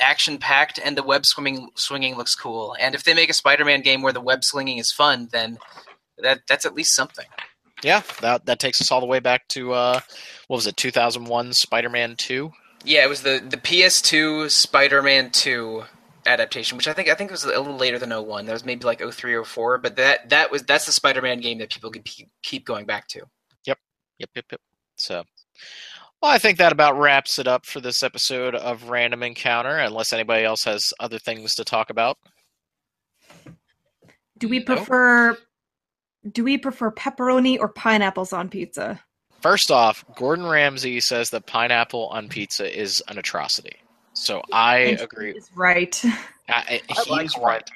action packed and the web swimming swinging looks cool. And if they make a Spider-Man game where the web slinging is fun, then that that's at least something. yeah, that that takes us all the way back to uh, what was it, 2001 Spider-Man 2? Yeah, it was the the PS2 Spider-Man 2 adaptation, which I think I think it was a little later than 01. That was maybe like 03 or 04, but that that was that's the Spider-Man game that people could keep, keep going back to. Yep, yep, yep. So, well, I think that about wraps it up for this episode of Random Encounter. Unless anybody else has other things to talk about. Do we No. prefer? Do we prefer pepperoni or pineapples on pizza? First off, Gordon Ramsay says that pineapple on pizza is an atrocity. So I And he agree. is right. I, I like he's Hawaiian right.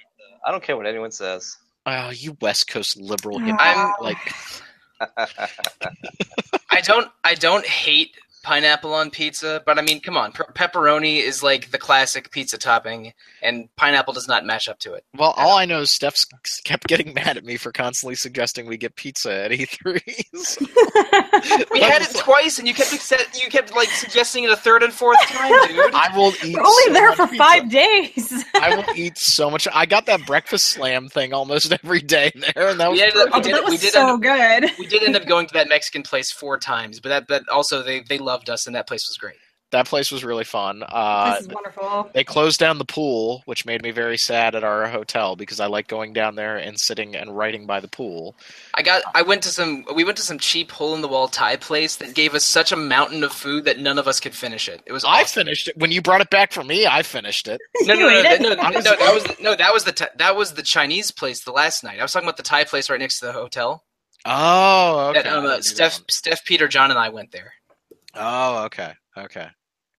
I don't care what anyone says. Oh, you West Coast liberal I'm- Like, I don't I don't hate pineapple on pizza, but I mean, come on, pe- pepperoni is like the classic pizza topping, and pineapple does not match up to it. well, all I know is Steph's kept getting mad at me for constantly suggesting we get pizza at E3s. We had it twice, and you kept accept- you kept like suggesting it a third and fourth time, dude. I will eat. We're only so there much for pizza. five days. I will eat so much. I got that breakfast slam thing almost every day there, and that was We ended up- Oh, did, that we did so end up, good. we did end up going to that Mexican place four times, but that but also they they loved us, and that place was great. that place was really fun. Uh, this is wonderful. they closed down the pool, which made me very sad at our hotel because I like going down there and sitting and writing by the pool. I got. I went to some. We went to some cheap hole in the wall Thai place that gave us such a mountain of food that none of us could finish it. It was. I finished it when you brought it back for me. I finished it. No, no, You no, no, no, no, no, That was no. That was the Tha- that was the Chinese place the last night. I was talking about the Thai place right next to the hotel. Oh, okay. That, um, uh, didn't do that Steph. Steph, Peter, John, and I went there. Oh, okay, okay.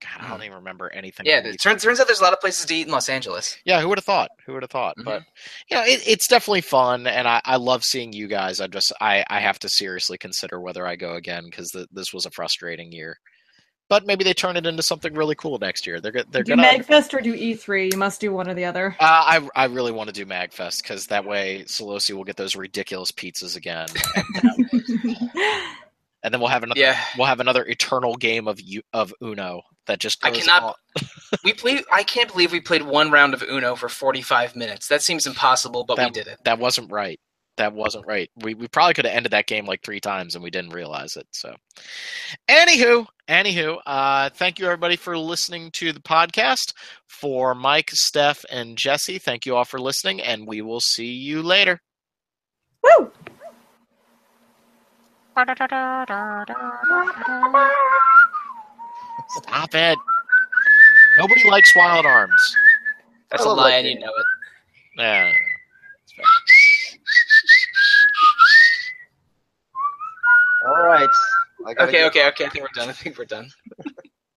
God, I don't even remember anything. Yeah, it turns turns out there's a lot of places to eat in Los Angeles. Yeah, who would have thought? Who would have thought? Mhm. But you know, it, it's definitely fun, and I, I love seeing you guys. I just I, I have to seriously consider whether I go again because this was a frustrating year. but maybe they turn it into something really cool next year. They're they're do gonna. Magfest or do E3. You must do one or the other. uh, I I really want to do Magfest because that way Solosi will get those ridiculous pizzas again, and then we'll have another Yeah, we'll have another eternal game of of Uno that just I cannot- on. we played. I can't believe we played one round of Uno for forty-five minutes. That seems impossible, but we did it. That wasn't right. That wasn't right. We we probably could have ended that game like three times and we didn't realize it. So, anywho, anywho, uh, thank you everybody for listening to the podcast. For Mike, Steph, and Jesse, thank you all for listening, and we will see you later. Woo! Stop it. Nobody likes Wild Arms. That's a lie, and you know it. Yeah. All right. Okay, okay, okay. I think we're done. I think we're done.